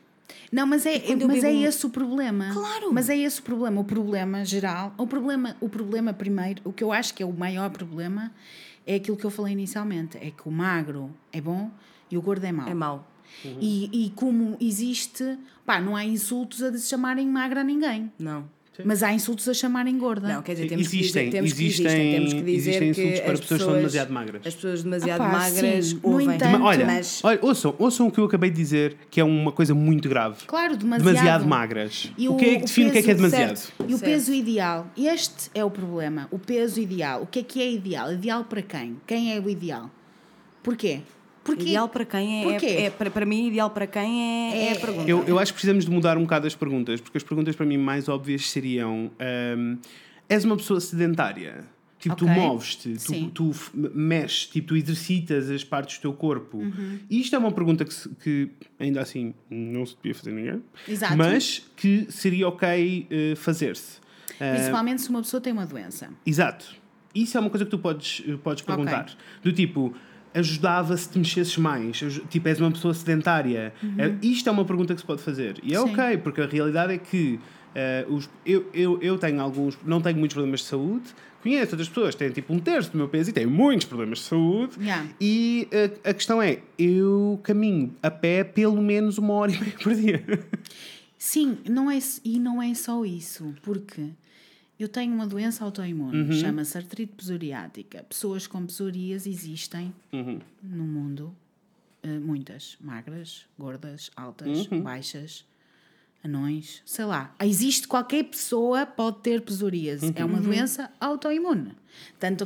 Não, mas é, mas é um- esse o problema. Claro. Mas é esse o problema. O problema geral, o problema, o problema primeiro, o que eu acho que é o maior problema é aquilo que eu falei inicialmente, é que o magro é bom e o gordo é mau. é mau. E, e como existe, pá, não há insultos a se chamarem magra a ninguém. Não. Mas há insultos a chamarem gorda. Não, quer dizer, temos, existem, que dizer, temos, que, existem- existem, temos que dizer existem que insultos para as pessoas que são demasiado magras. As pessoas demasiado Ah pá, magras sim. No ouvem. entanto- Olha, mas olha ouçam, ouçam o que eu acabei de dizer, que é uma coisa muito grave. Claro, demasiado. Demasiado magras. E o que é que define o que é que é demasiado? certo. E o Certo. peso ideal. Este é o problema. O peso ideal. O que é que é ideal? Ideal para quem? Quem é o ideal? Porquê? Porque ideal para quem é, Porquê? é, para, para mim, ideal para quem é, é, a pergunta. Eu, eu acho que precisamos de mudar um bocado as perguntas, porque as perguntas para mim mais óbvias seriam: ahm, és uma pessoa sedentária? Tipo, tu Ok. moves-te, tu, tu mexes, tipo, tu exercitas as partes do teu corpo. Uhum. E isto é uma pergunta que, que ainda assim não se devia fazer a ninguém, Exato. mas que seria ok eh, fazer-se. Principalmente se uma pessoa tem uma doença. Exato. Isso é uma coisa que tu podes, eh, podes perguntar. Do tipo, ajudava se te mexesses mais? Tipo, és uma pessoa sedentária? Eh, isto é uma pergunta que se pode fazer. E é Uhum. Sim. ok, porque a realidade é que eh, os, eu, eu, eu tenho alguns, não tenho muitos problemas de saúde, conheço outras pessoas têm tipo um terço do meu peso e têm muitos problemas de saúde. Yeah. E eh, a questão é, eu caminho a pé pelo menos uma hora e meia por dia. Sim, não é, e não é só isso, porque eu tenho uma doença autoimune, chama-se artrite psoriática. Pessoas com psorias existem no mundo, eh, muitas, magras, gordas, altas, baixas, anões, sei lá. Existe qualquer pessoa pode ter psoríase. É uma doença autoimune. Tanto,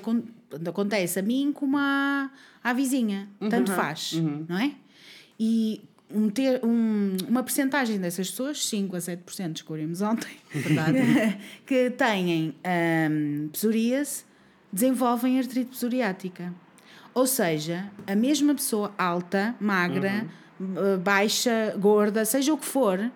tanto acontece a mim como à, à vizinha. Tanto faz, não é? E um ter, um, uma percentagem dessas pessoas, 5 a 7%, descobrimos ontem, que têm hum, psoríase, desenvolvem artrite psoriática. Ou seja, a mesma pessoa alta, magra, eh, baixa, gorda, seja o que for,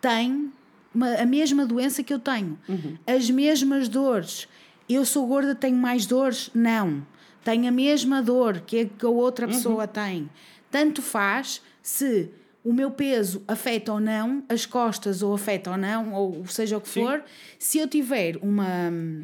tem uma- a mesma doença que eu tenho. As mesmas dores. Eu sou gorda, tenho mais dores? Não. Tenho a mesma dor que a, que a outra pessoa tem. Tanto faz se o meu peso afeta ou não, as costas ou afeta ou não, ou seja o que for, se eu tiver uma hum,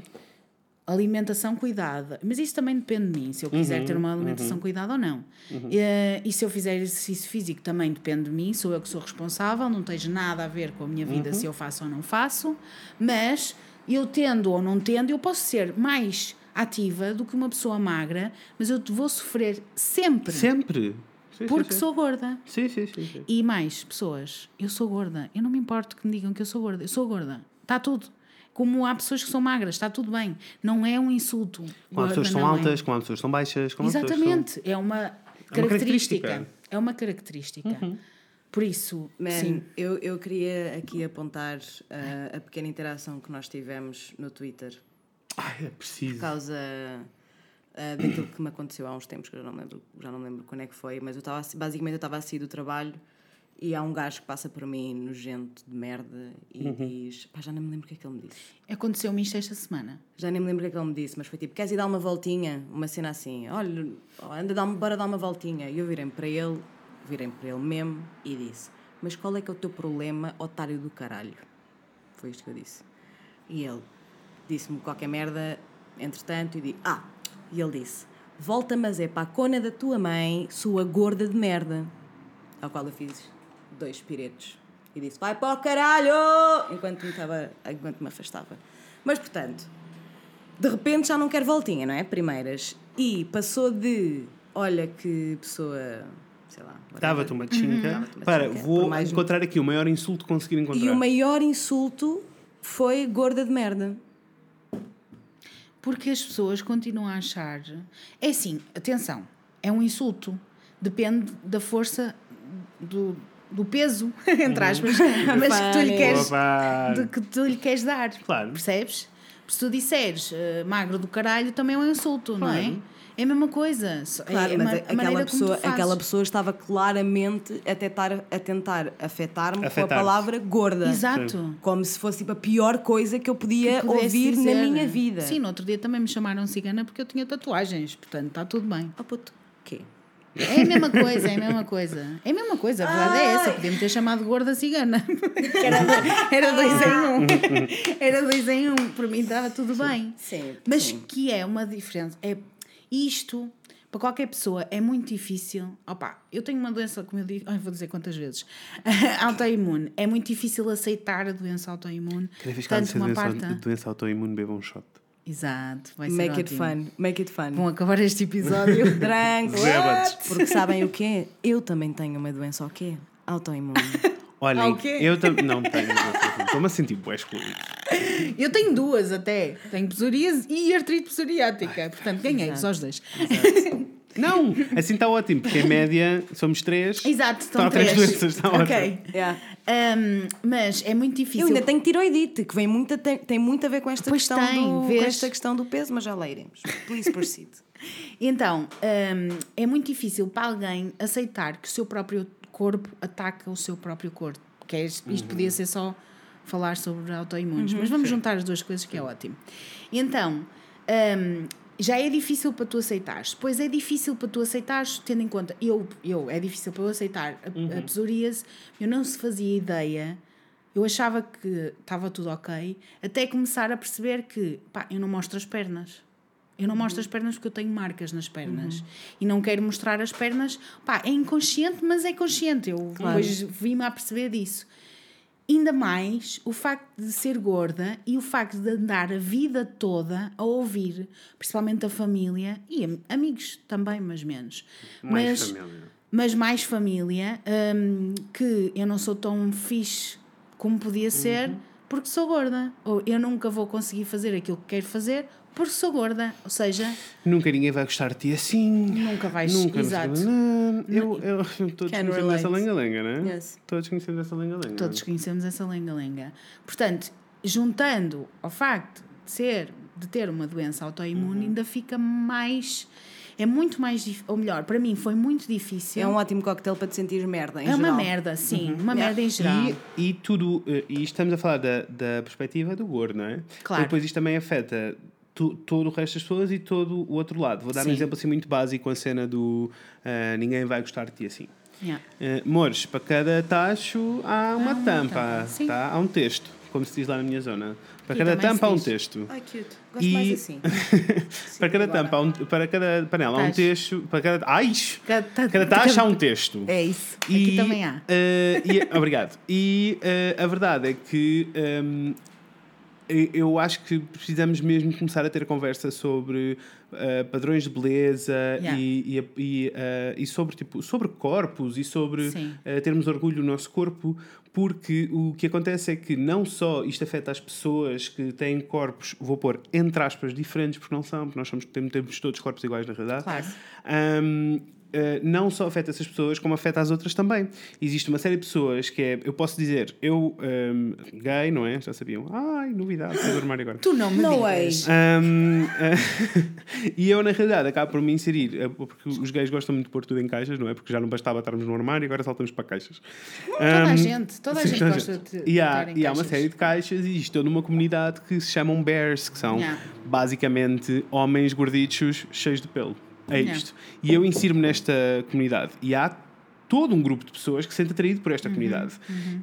alimentação cuidada, mas isso também depende de mim, se eu quiser ter uma alimentação cuidada ou não. Eh, E, se eu fizer exercício físico também depende de mim, sou eu que sou responsável, não tem nada a ver com a minha vida se eu faço ou não faço, mas eu tendo ou não tendo, eu posso ser mais ativa do que uma pessoa magra, mas eu vou sofrer sempre, Sempre. Sim, porque sim. sou gorda. Sim, sim, sim. sim. E mais, pessoas, eu sou gorda. Eu não me importo que me digam que eu sou gorda. Eu sou gorda. Está tudo. Como há pessoas que são magras, está tudo bem. Não é um insulto. Como há pessoas que são é. altas, como há pessoas que são baixas, como que são- Exatamente. É uma característica. característica. É uma característica. Por isso, Man, sim. eu, eu queria aqui apontar uh, a pequena interação que nós tivemos no Twitter Ai, é preciso. por causa uh, daquilo que me aconteceu há uns tempos, que eu já não lembro, já não lembro quando é que foi, mas eu estava basicamente eu estava a sair do trabalho e há um gajo que passa por mim nojento de merda e diz, pá, já nem me lembro o que é que ele me disse. Aconteceu-me isto esta semana. Já nem me lembro o que é que ele me disse, mas foi tipo, queres ir dar uma voltinha? Uma cena assim, olha, anda, dá bora dar uma voltinha. E eu virei para ele, virei para ele mesmo e disse, mas qual é que é o teu problema, otário do caralho? Foi isto que eu disse. E ele disse-me qualquer merda, entretanto, e disse, ah, e ele disse, volta mas é para a cona da tua mãe, sua gorda de merda. Ao qual eu fiz dois piretos e disse, vai para o caralho! Enquanto me, estava, enquanto me afastava. Mas, portanto, de repente já não quero voltinha, não é? Primeiras. E passou de, olha que pessoa, sei lá. Dava-te uma tchinca. Dava-te uma Para, tchinca. vou mais- encontrar aqui o maior insulto que conseguir encontrar. E o maior insulto foi gorda de merda. Porque as pessoas continuam a achar. É assim, atenção, é um insulto. Depende da força do, do peso, entre aspas, mas que tu lhe queres, de que tu lhe queres dar. Claro. Percebes? Se tu disseres eh, magro do caralho, também é um insulto, não é? É a mesma coisa. Só- Claro, é mas ma- a- a aquela, pessoa, aquela pessoa estava claramente a tentar, a tentar afetar-me com a palavra gorda. Exato. Como se fosse tipo, a pior coisa que eu podia Que ouvir na dizer. minha vida. Sim, no outro dia também me chamaram cigana porque eu tinha tatuagens, portanto está tudo bem. Oh puto, quê? É a mesma coisa, é a mesma coisa. É a mesma coisa, a verdade é essa. Podia-me ter chamado gorda cigana. Era, era dois em um. Era dois em um. Por mim estava tudo bem. Sim, Mas sim. que é uma diferença. É isto, para qualquer pessoa é muito difícil. Opa, eu tenho uma doença, como eu digo, ai, vou dizer quantas vezes, autoimune. É muito difícil aceitar a doença autoimune. Cada vez que há Tanto uma doença, parte. doença autoimune, beba um shot. Exato, vai ser Make it ótimo. fun, make it fun. Vão acabar este episódio. Tranquilo. Porque sabem o quê? Eu também tenho uma doença o quê? Autoimune. Olhem, Ah, eu também. Não tenho. Estou-me a sentir bué excluído. eu tenho duas até. Tenho psoríase e artrite psoriática. Portanto, ganhei só os dois. Não, assim está ótimo, porque em média somos três. Exato, estão três três. doenças, está Ok. ótimo. Yeah. Um, mas é muito difícil. Eu ainda tenho tiroidite, que vem muito tem, tem muito a ver com esta, Pois questão tem, do, com esta questão do peso, mas já lá iremos. Please proceed. Então, hum, é muito difícil para alguém aceitar que o seu próprio corpo ataca o seu próprio corpo. Que é, isto isto podia ser só falar sobre autoimunes, mas vamos juntar as duas coisas que é ótimo. Então, hum, já é difícil para tu aceitares. Depois é difícil para tu aceitares, tendo em conta, eu, eu é difícil para eu aceitar a, a psoríase, eu não se fazia ideia. Eu achava que estava tudo ok, até começar a perceber que, pá, eu não mostro as pernas. Eu não mostro as pernas porque eu tenho marcas nas pernas. E não quero mostrar as pernas. Pá, é inconsciente, mas é consciente. Eu depois vim-me a perceber disso. Ainda mais o facto de ser gorda e o facto de andar a vida toda a ouvir, principalmente a família e am- amigos também, mas menos. Mais mas, família. mas mais família, hum, que eu não sou tão fixe como podia ser porque sou gorda. Ou eu nunca vou conseguir fazer aquilo que quero fazer porque sou gorda. Ou seja, Nunca ninguém vai gostar de ti assim. Nunca vais- Nunca. exato. Não, eu, eu, todos Can conhecemos essa lenga-lenga, não é? Yes. Todos conhecemos essa lenga-lenga. todos conhecemos essa lenga-lenga. Portanto, juntando ao facto de ser, de ter uma doença autoimune, ainda fica mais. É muito mais difícil, ou melhor, para mim foi muito difícil. É um ótimo coquetel para te sentir merda, em É uma geral. merda, sim, uma Yeah. merda em geral. E, e tudo, eh, e estamos a falar da, da perspectiva do gordo, não é? Claro. E depois isto também afeta tu- todo o resto das pessoas e todo o outro lado. Vou dar um Sim. exemplo assim muito básico com a cena do ah, ninguém vai gostar de ti assim. Yeah. Uh, Mores, para cada tacho há uma tampa, tampa, tá? há um texto, como se diz lá na minha zona. Para cada tampa há um texto. Ai, cute. Gosto E- mais assim. para cada tampa, um, para cada panela há um Tacho. texto. Para cada, ai, Cada, cada taxa há um texto. É isso. Aqui também há. eh, e- obrigado. E eh, a verdade é que ehm, eu- acho que precisamos mesmo começar a ter conversa sobre eh, padrões de beleza Yeah. e, e, e, eh, e sobre, tipo, sobre corpos e sobre eh, termos orgulho do nosso corpo, porque o que acontece é que não só isto afeta as pessoas que têm corpos, vou pôr entre aspas, diferentes, porque não são, porque nós somos, temos, temos todos corpos iguais na realidade. Claro. Um, uh, não só afeta essas pessoas, como afeta as outras também. Existe uma série de pessoas que é, eu posso dizer, eu, um, gay, não é? Já sabiam? Ai, novidade, saio do armário agora. Tu não me digas. way. Um, uh, e eu, na realidade, acabo por me inserir, uh, porque os gays gostam muito de pôr tudo em caixas, não é? Porque já não bastava estarmos no armário e agora saltamos para caixas. Toda a Um, gente, toda a sim, gente toda a gosta gente. de E há, estar em e há uma série de caixas e isto é numa comunidade que se chamam bears, que são Yeah. basicamente homens gordichos cheios de pelo. É Yeah. isto. E eu insiro-me nesta comunidade. E há todo um grupo de pessoas que se sente atraído por esta Uhum, comunidade.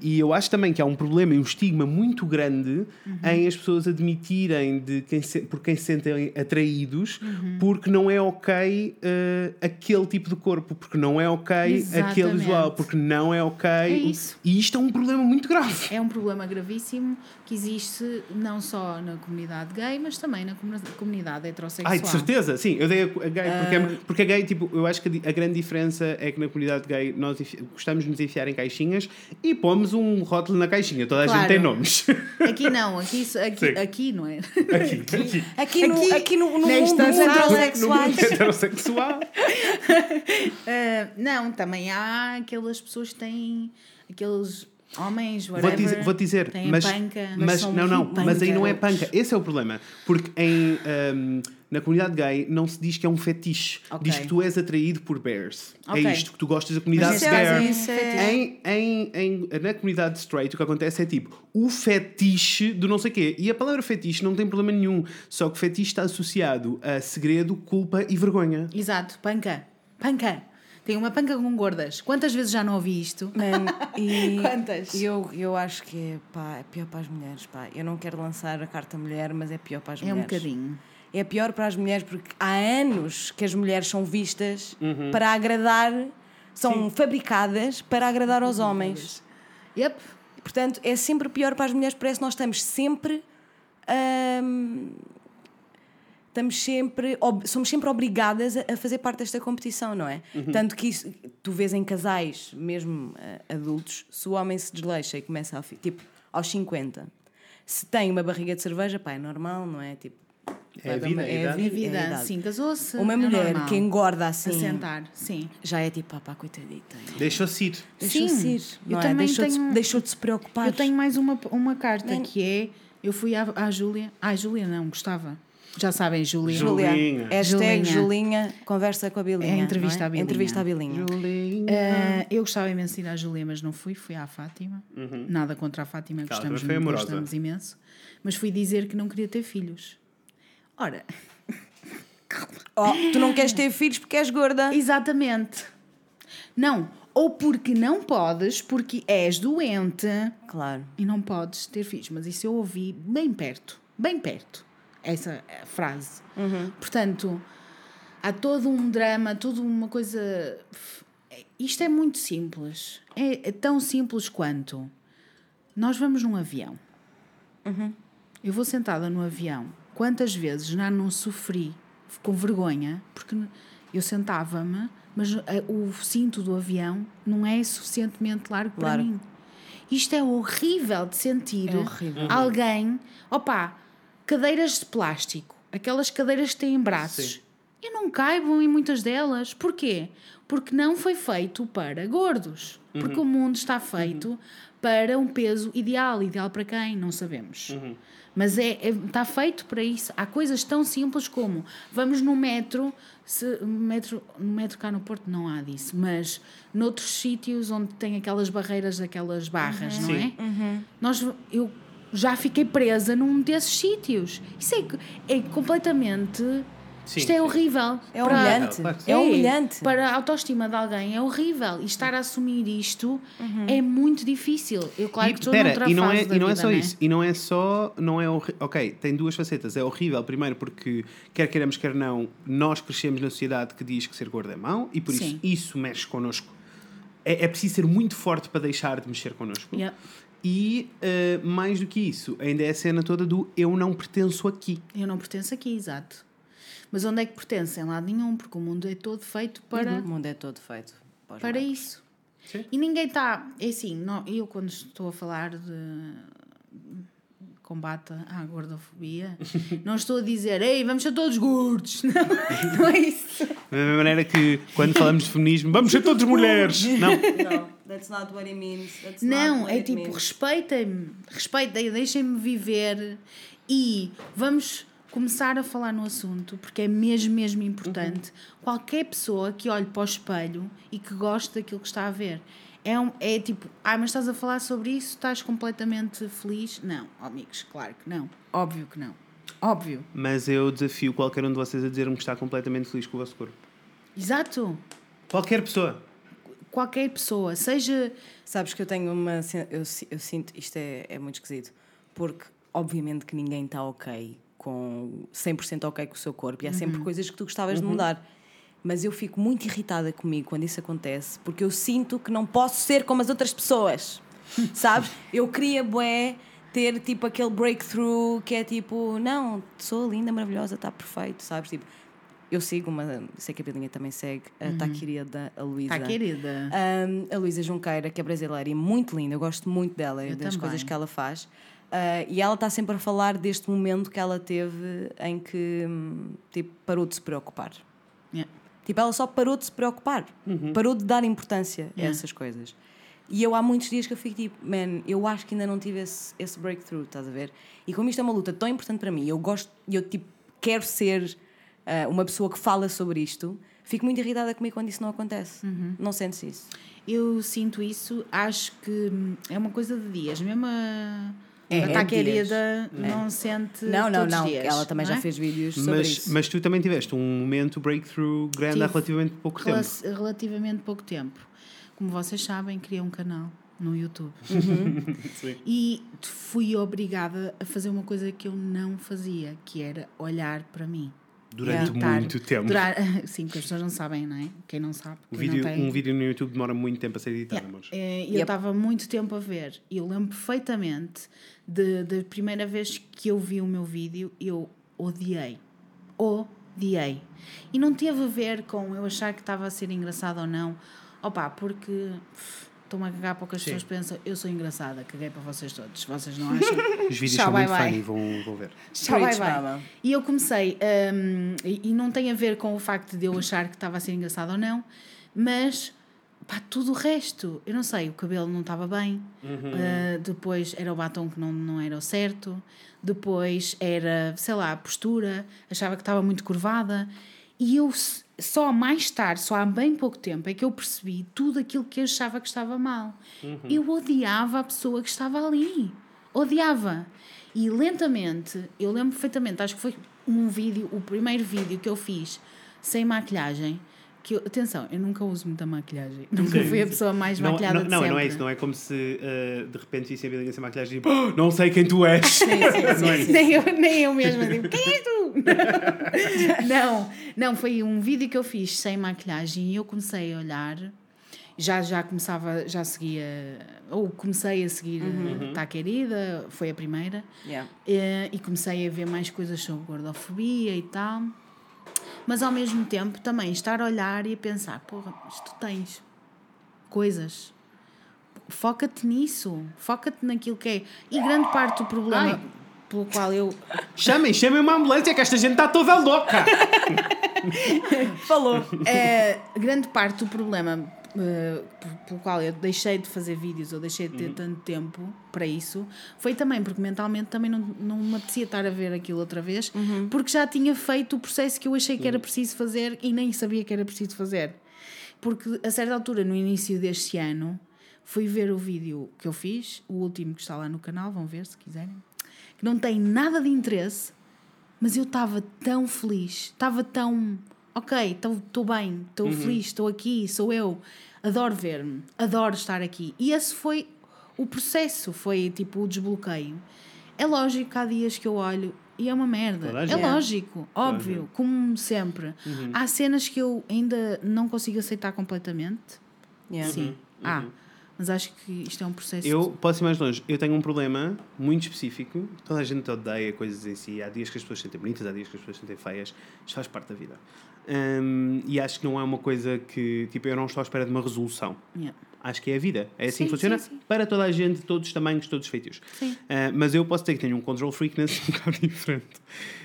E eu acho também que há um problema e um estigma muito grande Uhum. em as pessoas admitirem de quem se, por quem se sentem atraídos, Uhum. porque não é ok eh, aquele tipo de corpo, porque não é ok aquele Exatamente. visual, porque não é ok. É isso. E isto é um problema muito grave. É um problema gravíssimo que existe não só na comunidade gay, mas também na comunidade heterossexual. Ai, de certeza, sim. Eu dei a, gay porque, é, porque a gay, tipo, eu acho que a grande diferença é que na comunidade gay nós gostamos de nos enfiar em caixinhas e pomos um rótulo na caixinha. Toda a gente Claro. tem nomes. Aqui não, aqui, aqui, Sim. aqui não é? aqui, aqui. Aqui no, Aqui, aqui no, no mundo No heterossexuais. mundo heterossexual. Ah, não, também há aquelas pessoas que têm aqueles homens, Vou-te whatever, dizer, vou dizer têm mas, panca, mas, são não, não, panca. mas aí não é panca. Esse é o problema. Porque em, ahm, na comunidade gay não se diz que é um fetiche. Ok. Diz que tu és atraído por bears. Ok. É isto, que tu gostas da comunidade Mas é- bear. isso é- Em, em, em, na comunidade straight, o que acontece é tipo o fetiche do não sei quê. E a palavra fetiche não tem problema nenhum. Só que fetiche está associado a segredo, culpa e vergonha. Exato, panca, panca. Tem uma panca com gordas. Quantas vezes já não ouvi isto? Man, e Quantas? Eu, eu acho que é, pá, é pior para as mulheres. Pá. Eu não quero lançar a carta mulher, mas é pior para as É um mulheres. bocadinho. É pior para as mulheres porque há anos que as mulheres são vistas Uhum. para agradar, são fabricadas para agradar aos homens. Yep. Portanto, é sempre pior para as mulheres, parece que nós estamos sempre. hum, estamos sempre, ob- somos sempre obrigadas a a fazer parte desta competição, não é? Tanto que isso, tu vês em casais, mesmo eh, adultos, se o homem se desleixa e começa a, tipo, aos 50, se tem uma barriga de cerveja, pá, é normal, não é? Tipo, É a vai dar vida, é a idade. A é vida, a idade. sim, casou-se. Uma é mulher normal. que engorda assim, A sentar, sim. já é tipo, ah, pá, coitadita. Deixou-se ir. Deixou-se Sim, ir, eu não é? também Deixou, de, tenho- deixou de se preocupar. Eu tenho mais uma, uma carta Nem- que é. Eu fui à, à Júlia. Ah, Júlia não, gostava. Já sabem, Júlia. Ju- Julia. Julinha. Hashtag Julinha. Julinha, conversa com a Bilinha. É entrevista não à Bilinha. Entrevista à Bilinha. Ah, eu gostava imenso de ir à Júlia, mas não fui. Fui à Fátima. Nada contra a Fátima, gostamos muito, gostamos imenso. Mas fui dizer que não queria ter filhos. Ora, Oh, tu não queres ter filhos porque és gorda. exatamente. Não, ou porque não podes, porque és doente Claro. e não podes ter filhos. Mas isso eu ouvi bem perto, bem perto, essa eh, frase. Portanto, há todo um drama, toda uma coisa. Isto é muito simples. É, é tão simples quanto nós vamos num avião. Eu vou sentada no avião. Quantas vezes já não sofri com vergonha porque eu sentava-me, mas eh, o cinto do avião não é suficientemente largo para Claro. mim. Isto é horrível de sentir É horrível. alguém. Opa, cadeiras de plástico, aquelas cadeiras que têm braços. Sim. Eu não caibo em muitas delas. Porquê? Porque não foi feito para gordos. Porque o mundo está feito para um peso ideal. Ideal para quem? Não sabemos. Mas é, é- está feito para isso. Há coisas tão simples como vamos no metro, se, metro, no metro cá no Porto não há disso, mas noutros sítios onde tem aquelas barreiras, aquelas barras, não Sim. é? Nós, eu já fiquei presa num desses sítios. Isso é, é completamente. Sim, isto é sim. horrível. É Para- humilhante. Sim. É humilhante. Para a autoestima de alguém é horrível. E estar a assumir isto é muito difícil. Eu, claro, E, que estou pera, noutra e não fase é, da e não é vida, só né? isso. E não é só. Não é horri- ok, tem duas facetas. É horrível, primeiro, porque quer queiramos, quer não, nós crescemos na sociedade que diz que ser gordo é mau e por isso Sim. isso mexe connosco. É, é preciso ser muito forte para deixar de mexer connosco. Yeah. E eh, mais do que isso, ainda é a cena toda do eu não pertenço aqui. Eu não pertenço aqui, exato. Mas onde é que pertence? Em lado nenhum, porque o mundo é todo feito para, O mundo é todo feito. para para isso. Sim. E ninguém está. É assim, não, eu quando estou a falar de combate à gordofobia, não estou a dizer, ei, vamos ser todos gordos. Não, não é isso. Da mesma maneira que quando falamos de feminismo, vamos ser todos mulheres. Não. Não, that's not what it means. That's not Não, what é it tipo, respeitem-me, respeitem, deixem-me viver e vamos começar a falar no assunto, porque é mesmo, mesmo importante. Qualquer pessoa que olhe para o espelho e que goste daquilo que está a ver. É, um, é tipo, ah, mas estás a falar sobre isso, estás completamente feliz? Não, oh, amigos, claro que não. Óbvio que não. Óbvio. Mas eu desafio qualquer um de vocês a dizer-me que está completamente feliz com o vosso corpo. Exato. Qualquer pessoa. Qualquer pessoa, seja. Sabes que eu tenho uma. Eu, eu sinto. Isto é, é muito esquisito. Porque, obviamente, que ninguém está ok com. 100% ok com o seu corpo. E há sempre coisas que tu gostavas de mudar. Mas eu fico muito irritada comigo quando isso acontece. Porque eu sinto que não posso ser como as outras pessoas. Sabes? Eu queria, bué, ter tipo aquele breakthrough que é tipo. Não, sou linda, maravilhosa, está perfeito. Sabes? Tipo. Eu sigo uma. Sei que a Belinha também segue. A tá querida, a Luísa. Está querida. Um, a Luísa Junqueira, que é brasileira e muito linda, eu gosto muito dela e Eu das também. coisas que ela faz. Uh, e ela está sempre a falar deste momento que ela teve em que hum, tipo, parou de se preocupar. Yeah. Tipo, ela só parou de se preocupar, parou de dar importância a Yeah. essas coisas. E eu há muitos dias que eu fico tipo, man, eu acho que ainda não tive esse, esse breakthrough, estás a ver? E como isto é uma luta tão importante para mim, eu gosto, eu tipo, quero ser ah, uma pessoa que fala sobre isto, fico muito irritada comigo quando isso não acontece. Não sentes isso? Eu sinto isso, acho que hum, é uma coisa de dias. Mesmo a, É, a é dias. querida não sente. Não, não, todos os não. dias, Ela também não já é? fez vídeos sobre Mas, isso. mas tu também tiveste um momento breakthrough grande há Tive. relativamente pouco tempo. Rela- Relativamente pouco tempo. Como vocês sabem, criei um canal no YouTube. Sim. E fui obrigada a fazer uma coisa que eu não fazia, que era olhar para mim. Durante muito tempo. Durar- sim, porque as pessoas não sabem, não é? Quem não sabe. Quem vídeo, não tem. um vídeo no YouTube demora muito tempo a ser editado, Yeah. amores. Eh, Eu Yep. estava muito tempo a ver e eu lembro perfeitamente da primeira vez que eu vi o meu vídeo, eu odiei. Odiei. E não teve a ver com eu achar que estava a ser engraçado ou não. Opa, porque estou-me a cagar para o que as Sim. pessoas pensam. Eu sou engraçada, caguei para vocês todos. Vocês não acham? Os vídeos Tchau, são bye, muito bye. funny, vão, vão ver. Tchau, bye, bye. E eu comecei, hum, e, e não tem a ver com o facto de eu achar que estava a ser engraçado ou não, mas pá, tudo o resto, eu não sei, o cabelo não estava bem, uh, depois era o batom que não, não era o certo, depois era, sei lá, a postura, achava que estava muito curvada, e eu só mais tarde, só há bem pouco tempo, é que eu percebi tudo aquilo que eu achava que estava mal. Eu odiava a pessoa que estava ali. Odiava. E lentamente, eu lembro perfeitamente, acho que foi um vídeo, o primeiro vídeo que eu fiz sem maquilhagem. Que eu- atenção, eu nunca uso muita maquilhagem. Nunca fui a pessoa mais Não, maquilhada não, de não, sempre. não é isso, não é como se uh, de repente visse a alguém sem maquilhagem e tipo, "Oh, não sei quem tu és. Não é isso. nem, eu, nem eu mesma digo, quem és tu? não, não, foi um vídeo que eu fiz sem maquilhagem e eu comecei a olhar, já, já começava, já seguia, ou comecei a seguir Uhum. Tá Querida, foi a primeira, Yeah. eh, e comecei a ver mais coisas sobre gordofobia e tal, mas ao mesmo tempo também estar a olhar e a pensar, porra, mas tu tens coisas. Foca-te nisso, foca-te naquilo que é. E grande parte do problema Ai. pelo qual eu Chamem, chamem uma ambulância que esta gente está toda louca. Falou. É, grande parte do problema eh, por- pelo qual eu deixei de fazer vídeos ou deixei de ter tanto tempo para isso foi também porque mentalmente também não, não me apetecia estar a ver aquilo outra vez porque já tinha feito o processo que eu achei que era preciso fazer e nem sabia que era preciso fazer. Porque a certa altura, no início deste ano, fui ver o vídeo que eu fiz, o último que está lá no canal, vão ver se quiserem, que não tem nada de interesse, mas eu estava tão feliz, estava tão. Ok, estou bem, estou feliz, estou aqui, sou eu, adoro ver-me, adoro estar aqui. E esse foi o processo, foi tipo o desbloqueio. É lógico que há dias que eu olho e é uma merda. É lógico, óbvio, como sempre. Há cenas que eu ainda não consigo aceitar completamente. Yeah. Sim, há. Mas acho que isto é um processo. Eu posso ir mais longe. Eu tenho um problema muito específico. Toda a gente odeia coisas em si. Há dias que as pessoas se sentem bonitas, há dias que as pessoas se sentem feias. Isto faz parte da vida. Hum, e acho que não é uma coisa que. Tipo, eu não estou à espera de uma resolução. Yeah. Acho que é a vida. É assim Sim, que funciona sim, sim. para toda a gente, todos os tamanhos, todos os feitios. Ah, mas eu posso dizer que tenho um control freakness um bocado diferente.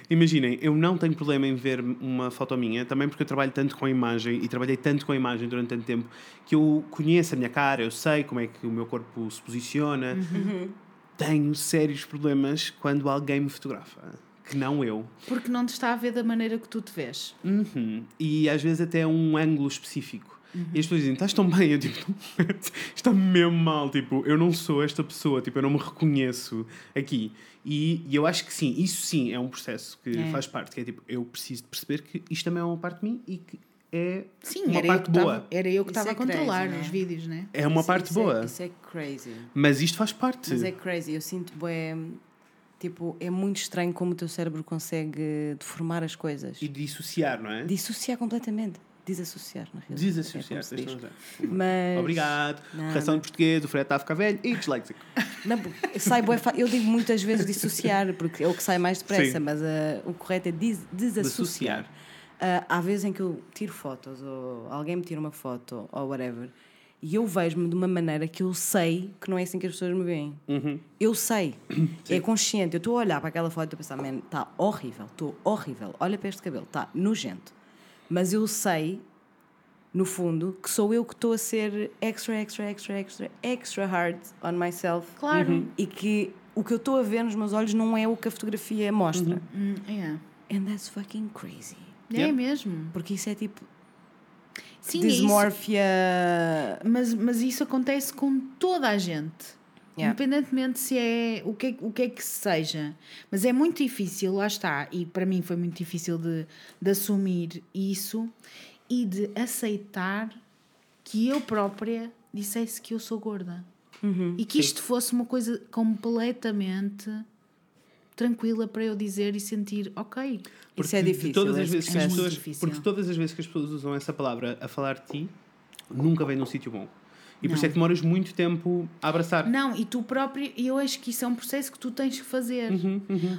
Imaginem, eu não tenho problema em ver uma foto minha, também porque eu trabalho tanto com a imagem e trabalhei tanto com a imagem durante tanto tempo que eu conheço a minha cara, eu sei como é que o meu corpo se posiciona. Uhum. Tenho sérios problemas quando alguém me fotografa, que não eu. Porque não te está a ver da maneira que tu te vês. Uhum. E às vezes até um ângulo específico. Uhum. E as pessoas dizem, estás tão bem? Eu tipo, "Não, está mesmo mal. Tipo, eu não sou esta pessoa, tipo, eu não me reconheço aqui. E, e eu acho que sim, isso sim é um processo que É. faz parte. Que é tipo, eu preciso de perceber que isto também é uma parte de mim e que é Sim, uma parte boa. estava, era eu que estava é a controlar crazy, os né? vídeos, né? É uma Isso- parte isso é- boa. isso é crazy. Mas isto faz parte. Mas é crazy. Eu sinto bué. Tipo, é muito estranho como o teu cérebro consegue deformar as coisas. E dissociar, não é? Dissociar completamente. Desassociar, na realidade. Desassociar. É diz. Mas. Obrigado. Correção de português, o Fred está a ficar velho e disléxico. Não, sai bué Eu digo muitas vezes dissociar, porque é o que sai mais depressa, Sim. mas ah, o correto é des desassociar. Desassociar. Ah, há vezes em que eu tiro fotos, ou alguém me tira uma foto, ou whatever, e eu vejo-me de uma maneira que eu sei que não é assim que as pessoas me veem. Uhum. Eu sei. É consciente. Eu estou a olhar para aquela foto e a pensar, man, está horrível, estou horrível. Olha para este cabelo, está nojento. Mas eu sei, no fundo, que sou eu que estou a ser extra, extra, extra, extra, extra hard on myself. Claro. E que o que eu estou a ver nos meus olhos não é o que a fotografia mostra. Hum, é. And that's fucking crazy. É Yeah. mesmo. Porque isso é tipo Sim, é dismorfia. Mas, mas isso acontece com toda a gente. Yeah. Independentemente se é o que, o que é que seja. Mas é muito difícil, lá está. E para mim foi muito difícil de, de assumir isso e de aceitar que eu própria dissesse que eu sou gorda. E que isto fosse uma coisa completamente tranquila para eu dizer e sentir, ok. Isso é difícil. todas as esse vezes que as pessoas, difícil. porque todas as vezes que as pessoas usam essa palavra a falar de ti, nunca vem num sítio bom. E por isso é que demoras muito tempo a abraçar. Não, e tu próprio, eu acho que isso é um processo que tu tens que fazer.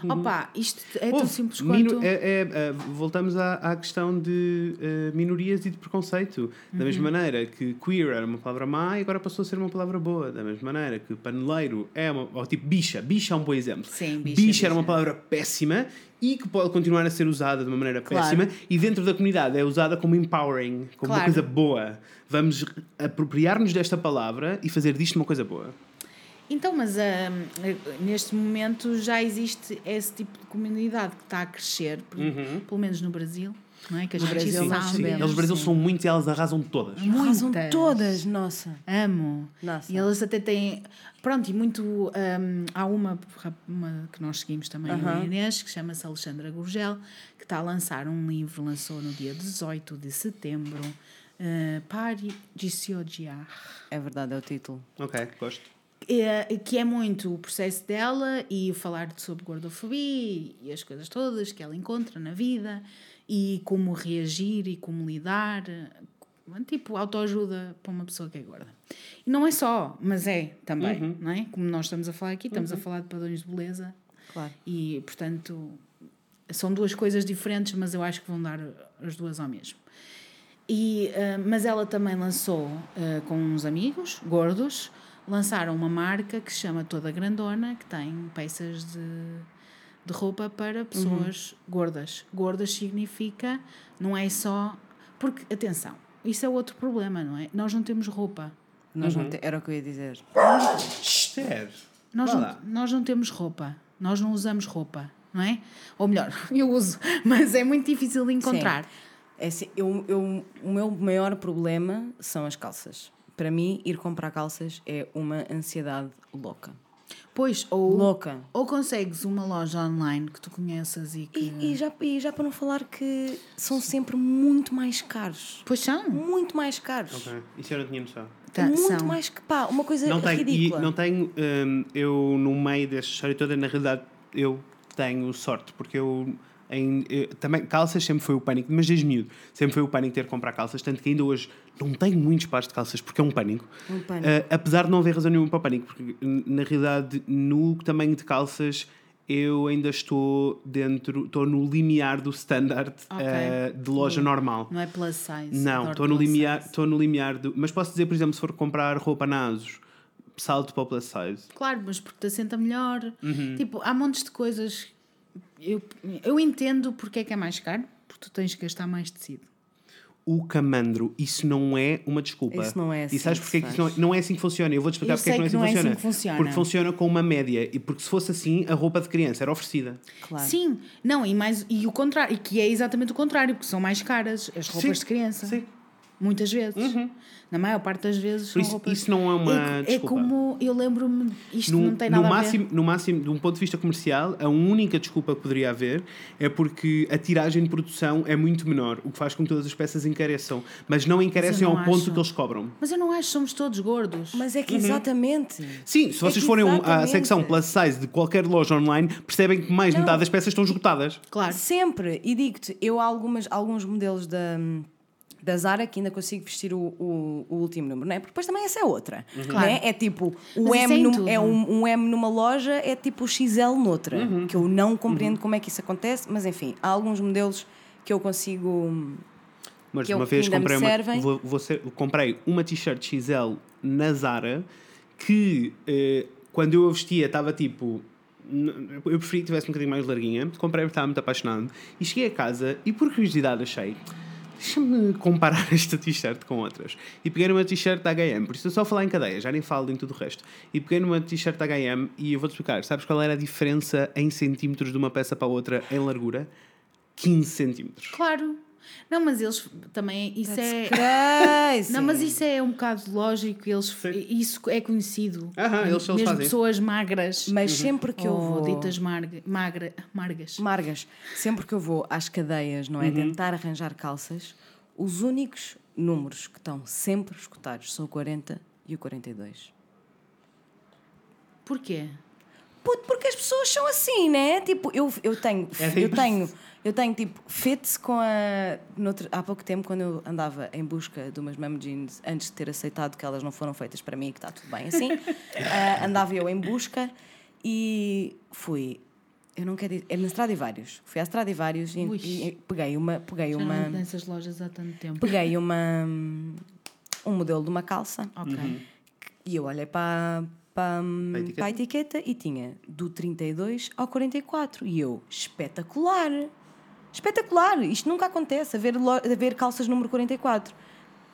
Opa, isto é tão simples quanto. é- é- é, voltamos à, à questão de eh, minorias e de preconceito. Da Uhum. mesma maneira que queer era uma palavra má e agora passou a ser uma palavra boa. Da mesma maneira que paneleiro é uma. Ou tipo bicha. Bicha é um bom exemplo. Sim, bicha, bicha, era uma bicha. palavra péssima e que pode continuar a ser usada de uma maneira Claro. péssima e dentro da comunidade é usada como empowering, como uma Claro. coisa boa. Vamos apropriar-nos desta palavra e fazer disto uma coisa boa. Então, mas hum, neste momento já existe esse tipo de comunidade que está a crescer, por- pelo menos no Brasil, não é? Que a gente Brasil sabe. nós sabemos. Eles no Brasil sim. são muitos e elas arrasam todas. Arrasam Muitas. todas, nossa. Amo. Nossa. E elas até têm. Pronto, e muito. hum, há uma, uma que nós seguimos também, a Aham. Inês, que chama-se Alexandra Gurgel, que está a lançar um livro, lançou no dia 18 de setembro. Uh, Pari de se odiar. É verdade, é o título. Ok, gosto. É, que é muito o processo dela e falar sobre gordofobia e as coisas todas que ela encontra na vida e como reagir e como lidar. Tipo, autoajuda para uma pessoa que é gorda. E não é só, mas é também, não é? Como nós estamos a falar aqui, estamos a falar de padrões de beleza Claro. e, portanto, são duas coisas diferentes, mas eu acho que vão dar as duas ao mesmo. E, ah, mas ela também lançou ah, com uns amigos gordos, lançaram uma marca que se chama Toda Grandona, que tem peças de, de roupa para pessoas gordas. Gordas significa, não é só. Porque, atenção, isso é outro problema, não é? Nós não temos roupa. Nós não te- Era o que eu ia dizer. Esther. Nós não, nós não temos roupa. Nós não usamos roupa, não é? Ou melhor, eu uso, mas é muito difícil de encontrar. É assim, eu, eu, o meu maior problema são as calças. Para mim, ir comprar calças é uma ansiedade louca. Pois, ou, Louca. ou consegues uma loja online que tu conheças e que. E, e já, e já para não falar que são sempre muito mais caros. Pois são. Muito mais caros. Ok, Isso eu não tinha noção. Tá, muito são. mais que pá, uma coisa Não tenho, e ridícula. não tenho hum, eu no meio desta história toda, na realidade, eu tenho sorte, porque eu, em, eu- também calças sempre foi o pânico, mas desde miúdo, sempre foi o pânico ter que comprar calças, tanto que ainda hoje não tenho muitos pares de calças porque é um pânico. Um pânico. Ah, apesar de não haver razão nenhuma para o pânico, porque na realidade, no tamanho de calças, eu ainda estou dentro, estou no limiar do standard Ok. ah, de loja normal. Não é plus size. Não, estou no limiar, estou no limiar do. Mas posso dizer, por exemplo, se for comprar roupa na ASUS, salto para o plus size. Claro, mas porque te assenta melhor. Uhum. Tipo, há montes de coisas. Eu, eu entendo porque é que é mais caro, porque tu tens que gastar mais tecido. O camandro, isso não é uma desculpa. Isso não é assim E sabes que porque é que isso não, faz. não é assim que funciona? Eu vou-te explicar Eu porque é que sei não é assim que que não é funciona. assim que funciona. Porque funciona com uma média. E porque se fosse assim, a roupa de criança era oferecida. Claro. Sim, não, e, mais, e o contrário, e que é exatamente o contrário, porque são mais caras as roupas Sim, de criança. sim. Muitas vezes. Na maior parte das vezes Por são isso, roupas. isso não é uma é, é desculpa. como eu lembro-me, isto No, não tem no nada a máximo, no máximo, de um ponto de vista comercial, a única desculpa que poderia haver é porque a tiragem de produção é muito menor, o que faz com que todas as peças encareçam. Mas não encarecem não ao ponto acho. que eles cobram. ver. Mas eu não acho que somos todos gordos. Mas é que Uhum. exatamente. Sim, se vocês que forem à secção plus size de qualquer loja online, percebem que mais de Não. metade das peças estão esgotadas. Claro. Sempre. E digo-te, eu há algumas, alguns modelos da, da Zara que ainda consigo vestir o, o, o último número, não é? Porque depois também essa é outra. Claro. Né? É tipo, o Mas isso M é num- é um, um M numa loja, é tipo o XL noutra. Uhum. Que eu não compreendo como é que isso acontece, mas enfim, há alguns modelos que eu consigo. Mas Que eu- uma vez ainda me comprei uma, vou- vou ser- comprei uma t-shirt XL na Zara que eh, quando eu a vestia estava tipo. Eu preferi que tivesse um bocadinho mais larguinha. Comprei porque estava muito apaixonado. E cheguei a casa e por curiosidade achei. Deixa-me comparar esta t-shirt com outras. E peguei numa t-shirt da HM, por isso eu só falar em cadeia, já nem falo em tudo o resto. E peguei numa t-shirt da HM e eu vou-te explicar. Sabes qual era a diferença em centímetros de uma peça para outra em largura? 15 centímetros. Claro. Não, mas eles também. Isso é. Crazy. Não, mas isso é um bocado lógico. Eles, Sim. isso é conhecido. Aham, eles- eles Mesmo fazem. pessoas magras. Mas sempre que eu ou vou. ditas marga, magra, margas. Margas, sempre que eu vou às cadeias, não é? Tentar arranjar calças, os únicos números que estão sempre escutados são o 40 e o 42. Porquê? Puto, porque as pessoas são assim, né? Tipo, eu, eu tenho, É eu tenho, eu tenho tipo fits com a. noutro- há pouco tempo, quando eu andava em busca de umas mum jeans, antes de ter aceitado que elas não foram feitas para mim e que está tudo bem assim, ah, andava eu em busca e fui. Eu não quero dizer. É na Stradivarius. Fui à Stradivarius e, Ui. e peguei uma. Peguei Já uma não ando nessas lojas há tanto tempo. peguei uma, um modelo de uma calça Ok. e eu olhei para, para, Para a etiqueta? para a etiqueta e tinha do 32 ao 44. E eu, espetacular! Espetacular! Isto nunca acontece, haver, haver calças número 44.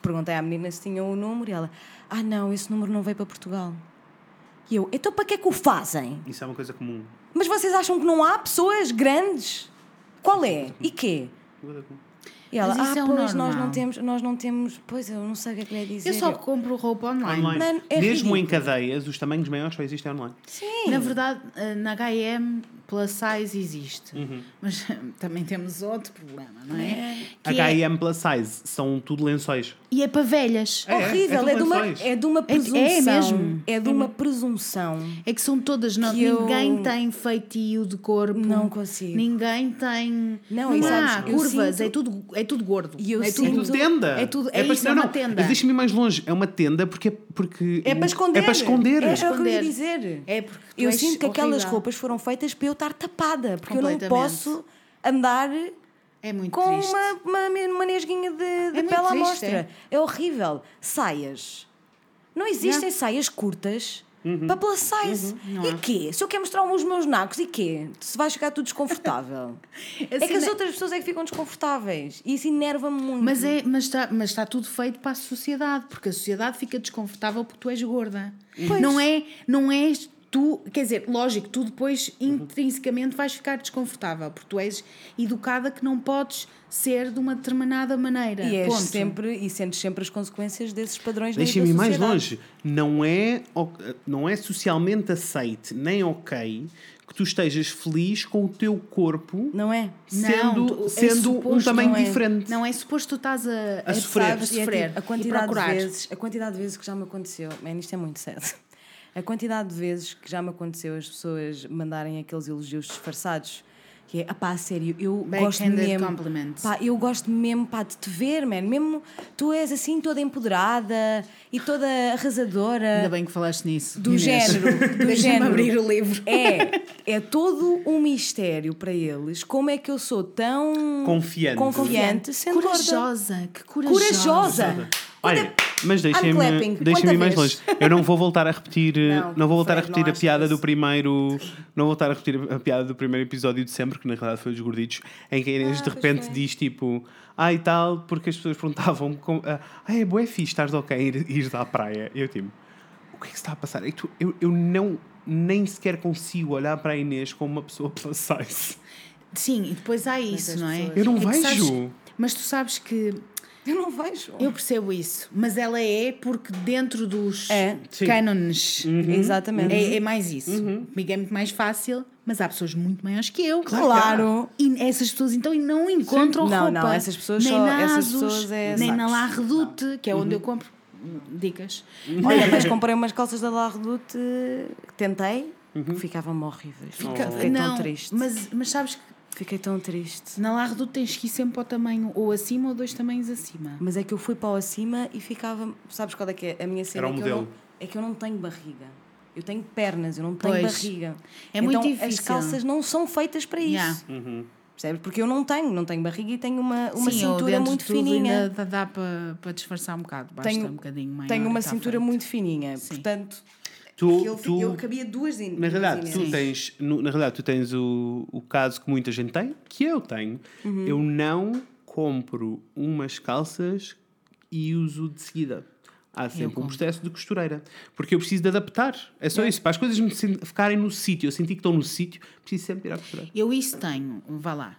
Perguntei à menina se tinha o número e ela, ah não, esse número não veio para Portugal. E eu, então para que é que o fazem? Isso é uma coisa comum. Mas vocês acham que não há pessoas grandes? Qual é? E quê? E ela, Mas isso ah, é pois, nós não temos, nós não temos, pois eu não sei o que é que lhe ia dizer. Eu só compro roupa online. Online. Mano, é Mesmo em ridículo. cadeias, os tamanhos maiores só existem online. Sim. Na verdade, eh, na H&M plus size existe. Uhum. Mas também temos outro problema, não é? Que é- H&M plus size são tudo lençóis. E é para velhas. É, horrível, é é, de uma, é de uma é presunção. mesmo. É de uma presunção. É que são todas, não, Que eu- ninguém tem feitio de corpo. Não consigo. Ninguém tem. Não, não há curvas, sinto- é, tudo, é tudo gordo. E eu é sinto- É tudo tenda. É tudo, é, para- isso, não, é uma não, tenda. Mas deixa-me ir mais longe. É uma tenda porque. porque É para esconder. É para esconder. É, é ia Esconder. dizer. É porque tu eu és sinto que aquelas horrível. roupas foram feitas para eu estar tapada. Porque eu não posso andar É muito com triste. uma, uma, uma nesguinha de, de muito pele à mostra. É. horrível. Saias. Não existem saias curtas para plus size. Não e quê? Se eu quero mostrar os meus nacos, e quê? Se vai ficar tudo desconfortável. é que as outras pessoas é que ficam desconfortáveis. E isso enerva-me muito. Mas é, mas está, mas está tudo feito para a sociedade, porque a sociedade fica desconfortável porque tu és gorda. Não é, não és tu, quer dizer, lógico, tu depois intrinsecamente vais ficar desconfortável, porque tu és educada que não podes ser de uma determinada maneira. E, és sempre, e sentes sempre as consequências desses padrões Deixa-me ir mais longe. Não é, não é socialmente aceite nem ok que tu estejas feliz com o teu corpo Não é? sendo, Não, tu- é sendo um tamanho não é? diferente. Não é suposto tu estás a, A sofrer. E é sofrer tipo, a e quantidade de procurar. vezes, a quantidade de vezes que já me aconteceu, man, isto é muito sério. A quantidade de vezes que já me aconteceu as pessoas mandarem aqueles elogios disfarçados. Que é, ah pá, a sério, eu gosto mesmo. Pá, eu gosto mesmo pá, de te ver, man. Mesmo tu és assim toda empoderada e toda arrasadora. Ainda bem que falaste nisso. Do Inês. género, do Deixa-me género. abrir o livro. É, é todo um mistério para eles. Como é que eu sou tão Confiante. confiante sendo gorda? Corajosa, que corajosa. Corajosa. Olha, mas I'm deixem-me deixem mais longe. Eu não vou voltar a repetir, eh, Não, não, vou voltar a repetir não a piada do primeiro, não vou voltar a repetir a piada do primeiro episódio de sempre, que na realidade foi dos gorditos, em que a Inês de Ah, pois repente foi. diz tipo, ah e tal, porque as pessoas perguntavam, com, ah é bué fixe, estás ok ir, ir à praia. E eu tipo, o que é que se está a passar? E tu- eu, eu não nem sequer consigo olhar para a Inês como uma pessoa plus size. Sim, e depois há isso, não é? pessoas- Eu não É que sabes- vejo. mas tu sabes que Eu não vejo. eu percebo isso, mas ela é porque dentro dos É. Sim. cânones Exatamente. é, é mais isso. Comigo é muito mais fácil, mas há pessoas muito maiores que eu. Claro. E essas pessoas então não encontram Não, roupa. não, essas pessoas nem só- na essas Asus, pessoas é nem na. La Redoute, que é onde eu compro dicas. Olha, mas comprei umas calças da La Redoute, tentei, ficavam-me horríveis. Fica- Fiquei não, tão triste. Mas, mas sabes que Fiquei tão triste. na La Redoute tens que ir sempre para o tamanho ou acima ou dois tamanhos acima. Mas é que eu fui para o acima e ficava. Sabes qual é que é a minha cena? Era o é, que eu modelo. não, é que eu não tenho barriga. Eu tenho pernas, eu não tenho Pois. barriga. É muito então, difícil. As calças não são feitas para isso. Yeah. Percebes? Porque eu não tenho, não tenho barriga e tenho uma, uma Sim, ou cintura dentro muito de tudo fininha. Ainda dá, dá para, para disfarçar um bocado. Basta Tenho- um bocadinho maior. Tenho uma tá cintura feito. muito fininha. Sim. Portanto, Tu, eu, tu, eu cabia duas in, Na realidade, duas tu tens, no- na realidade, tu tens o, o caso que muita gente tem, que eu tenho. Uhum. Eu não compro umas calças e uso de seguida. Há sempre um processo de costureira. Porque eu preciso de adaptar. É só isso. Para as coisas me ficarem no sítio, eu senti que estão no sítio, preciso sempre ir à costureira. Eu isso tenho. Vá lá.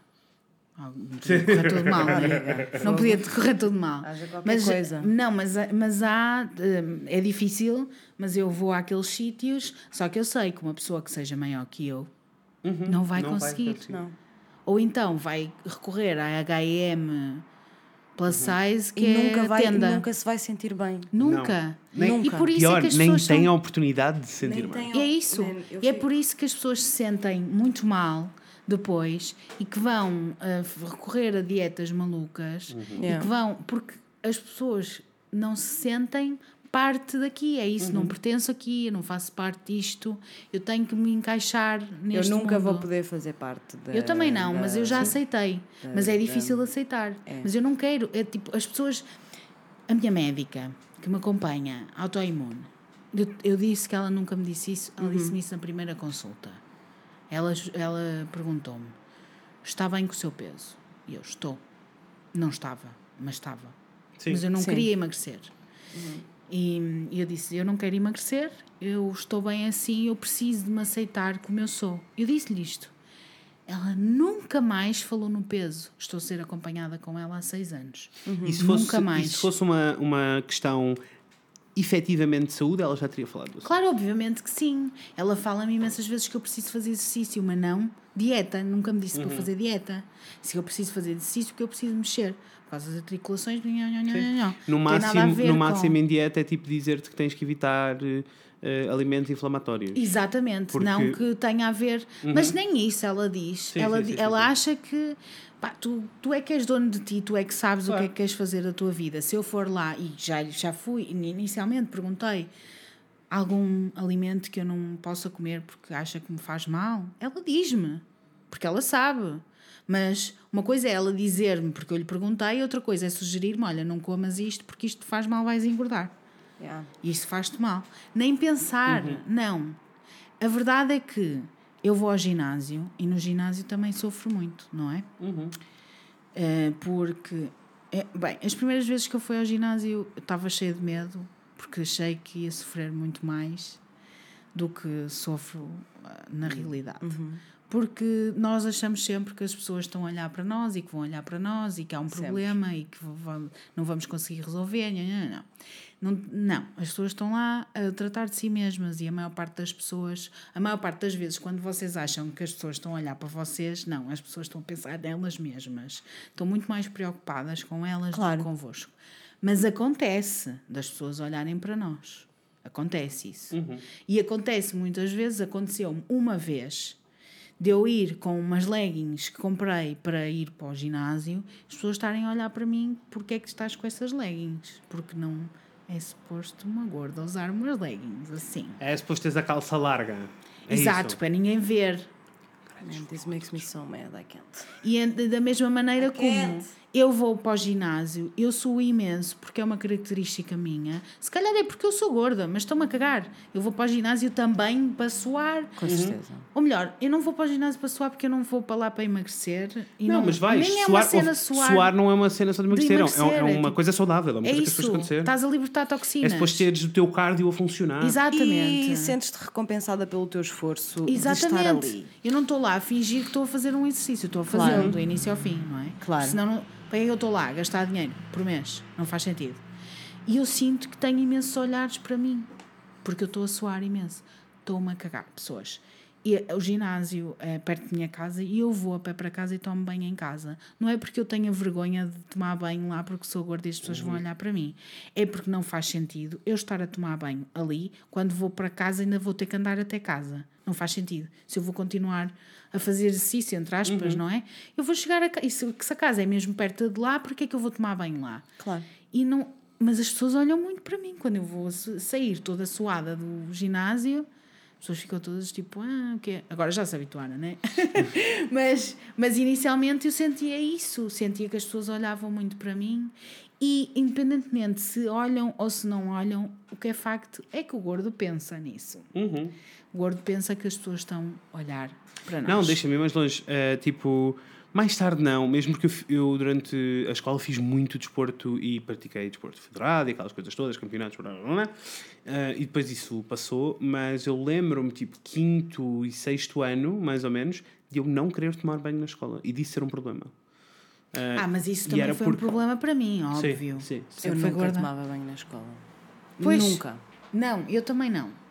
Ah, Não podia correr tudo mal, né? não podia correr tudo mal. Haja Mas, coisa. Não, mas, mas há. hum, É difícil, mas eu vou àqueles sítios. Só que eu sei que uma pessoa que seja maior que eu não vai Não vai conseguir. conseguir. Não. Ou então vai recorrer à HM plus size que E é nunca, vai, tenda. nunca se vai sentir bem. Nunca. Nem- E por isso Pior, é que as nem pessoas tem são... a oportunidade de se sentir Nem bem. É isso. Eu E é por isso que as pessoas se sentem muito mal depois e que vão f- recorrer a dietas malucas e Yeah. que vão porque as pessoas não se sentem parte daqui, é isso, Uhum. não pertenço aqui, eu não faço parte disto, eu tenho que me encaixar Eu neste nunca vou mundo. poder fazer parte da. Eu também não, da- mas eu já aceitei. Mas é difícil É. aceitar. Mas eu não quero. É tipo, as pessoas. A minha médica que me acompanha, autoimune, eu, eu disse que ela nunca me disse isso, ela Uhum. disse-me isso na primeira consulta. Ela, ela perguntou-me: está bem com o seu peso? E eu estou. Não estava, mas estava. Sim. Mas eu não Sim. queria emagrecer. E, e eu disse: Eu não quero emagrecer, eu estou bem assim, eu preciso de me aceitar como eu sou. Eu disse-lhe isto. Ela nunca mais falou no peso. Estou a ser acompanhada com ela há seis anos. E se fosse, Nunca mais. E se fosse uma, uma questão efetivamente de saúde, ela já teria falado assim. Claro, obviamente que sim. Ela fala-me imensas vezes que eu preciso fazer exercício, mas não dieta. Nunca me disse para Uhum. fazer dieta. Se eu preciso fazer exercício, porque eu preciso mexer. Por causa das articulações. No Não tem nada a máximo, no com- máximo em dieta é tipo dizer-te que tens que evitar eh, alimentos inflamatórios. Exatamente, Porque- não que tenha a ver. Mas nem isso ela diz. Sim, ela sim, sim, ela acha que pá, tu, tu é que és dono de ti, tu é que sabes o que é que queres fazer da tua vida. Se eu for lá e já, já fui, inicialmente perguntei algum alimento que eu não possa comer porque acha que me faz mal, ela diz-me, porque ela sabe. Mas uma coisa é ela dizer-me porque eu lhe perguntei, outra coisa é sugerir-me: olha, não comas isto porque isto te faz mal, vais engordar. Yeah. E isso faz-te mal. Nem pensar, não. A verdade é que eu vou ao ginásio e no ginásio também sofro muito, não é? Eh, porque, é, bem, as primeiras vezes que eu fui ao ginásio eu estava cheia de medo, porque achei que ia sofrer muito mais do que sofro ah, na realidade. Porque nós achamos sempre que as pessoas estão a olhar para nós e que vão olhar para nós e que há um Sempre. problema e que vamos- não vamos conseguir resolver. Não, não, não. Não, as pessoas estão lá a tratar de si mesmas e a maior parte das pessoas, a maior parte das vezes, quando vocês acham que as pessoas estão a olhar para vocês, não, as pessoas estão a pensar nelas mesmas. Estão muito mais preocupadas com elas Claro. do que convosco. Mas acontece das pessoas olharem para nós. Acontece isso. E acontece muitas vezes, aconteceu-me uma vez de eu ir com umas leggings que comprei para ir para o ginásio, as pessoas estarem a olhar para mim, porque é que estás com essas leggings? Porque não é suposto uma gorda usar umas leggings assim. É suposto teres a calça larga. É Exato, isso. para ninguém ver. Man, this makes me so mad, I can't. E é da mesma maneira como can't. Eu vou para o ginásio, eu suo imenso, porque é uma característica minha. Se calhar é porque eu sou gorda, mas estou-me a cagar. Eu vou para o ginásio também para suar. Com certeza. Ou melhor, eu não vou para o ginásio para suar porque eu não vou para lá para emagrecer. E Não, mas vais. Nem é suar, uma cena suar. suar não é uma cena só de emagrecer. é- emagrecer, é, é uma tipo- coisa saudável. É uma É coisa que isso. acontecer. Estás a libertar toxinas. É depois teres o teu cardio a funcionar. Exatamente. E sentes-te recompensada pelo teu esforço de estar Exatamente. ali. Eu não estou lá a fingir que estou a fazer um exercício, estou a fazê-lo Claro. do início ao fim, não é? Claro. Senão, não, para que eu estou lá a gastar dinheiro por mês? Não faz sentido. E eu sinto que tenho imensos olhares para mim, porque eu estou a suar imenso. Estou-me a cagar, pessoas. E o ginásio é perto da minha casa e eu vou a pé para casa e tomo banho em casa. Não é porque eu tenha vergonha de tomar banho lá porque sou gorda e as pessoas vão olhar para mim. É porque não faz sentido eu estar a tomar banho ali, quando vou para casa ainda vou ter que andar até casa. Não faz sentido. Se eu vou continuar a fazer exercício, entre aspas, não é? Eu vou chegar a casa. Se, se a casa é mesmo perto de lá, porque é que eu vou tomar banho lá? Claro. E não, mas as pessoas olham muito para mim quando eu vou sa- sair toda suada do ginásio. As pessoas ficam todas tipo, ah, o quê? Agora já se habituaram, né? mas, mas inicialmente eu sentia isso, sentia que as pessoas olhavam muito para mim. E independentemente se olham ou se não olham, o que é facto é que o gordo pensa nisso. Uhum. O gordo pensa que as pessoas estão a olhar para nós. Não, deixa-me ir mais longe. Eh, tipo, mais tarde não, mesmo que eu, eu durante a escola fiz muito desporto e pratiquei desporto federado e aquelas coisas todas, campeonatos, blá, blá, blá. Eh, e depois isso passou, mas eu lembro-me, tipo, quinto e sexto ano, mais ou menos, de eu não querer tomar banho na escola e disso ser um problema. Eh, Ah, mas isso também era foi porque- um problema para mim, Sim, óbvio. sim. Eu foi nunca gorda. tomava banho na escola. Pois. Nunca. Não, eu também não.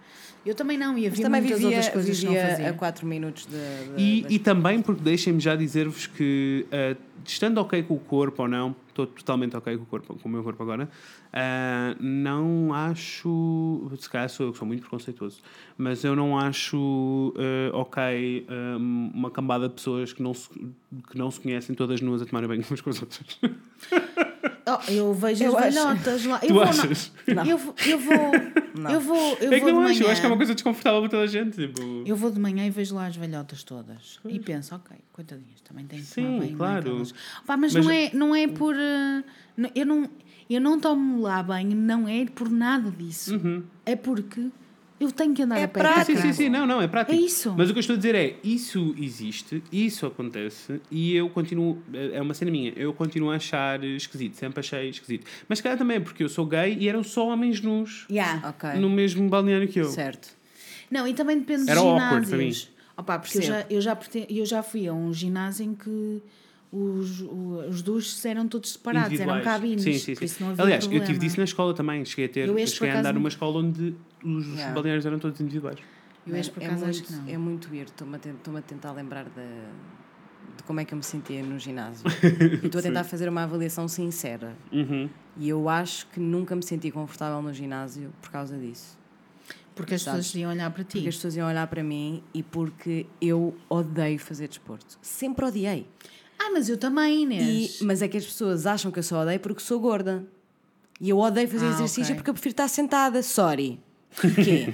Eu também não, e havia também muitas vivia, outras coisas que não fazia. a 4 minutos de. de- E, e também porque deixem-me já dizer-vos que, ah, estando ok com o corpo ou não, estou totalmente ok com o, corpo, com o meu corpo agora, ah, não acho. Se calhar sou eu que sou muito preconceituoso, mas eu não acho ah, ok uma cambada de pessoas que não, se, que não se conhecem todas nuas a tomarem banho umas com as outras. Oh, eu vejo Eu as acho- velhotas lá. Eu Tu vou, achas? Não. Eu, vou- eu vou. Eu vou. Eu é que vou de não manhã. acho, eu acho que é uma coisa desconfortável para toda a gente. Tipo... Eu vou de manhã e vejo lá as velhotas todas. E penso, ok, coitadinhas, também têm que tomar Sim, não é, claro. Pá, mas, Mas- não, é, não é por. não- eu, não, eu não tomo lá banho, não é por nada disso. É porque eu tenho que andar É a pé prático. para Sim, sim, sim, não, não, é prático. É isso. Mas o que eu estou a dizer é, isso existe, isso acontece e eu continuo, é uma cena minha, eu continuo a achar esquisito, sempre achei esquisito. Mas se calhar também é porque eu sou gay e eram só homens nus Yeah. Ok. no mesmo balneário que eu. Certo. Não, e também depende Era dos awkward ginásios. Opa, porque eu já, eu, já, perten- eu já fui a um ginásio em que os, os duches eram todos separados, eram cabines. Sim, sim, por sim. isso não havia Aliás, eu problema. tive disso na escola também, cheguei a ter, Eu cheguei a andar numa escola onde os Yeah. balneários eram todos individuais. Eu este, por é, acaso, muito, acho que não. é muito weird. Estou-me a, ten- estou-me a tentar lembrar de, de como é que eu me sentia no ginásio. e estou a tentar fazer uma avaliação sincera. Uhum. E eu acho que nunca me senti confortável no ginásio por causa disso. Porque as Sabes? pessoas iam olhar para ti. Porque as pessoas iam olhar para mim e porque eu odeio fazer desporto. Sempre odiei. Ah, mas eu também, E- Inês. mas é que as pessoas acham que eu só odeio porque sou gorda. E eu odeio fazer Ah, exercício ok. porque eu prefiro estar sentada. Sorry. E quê?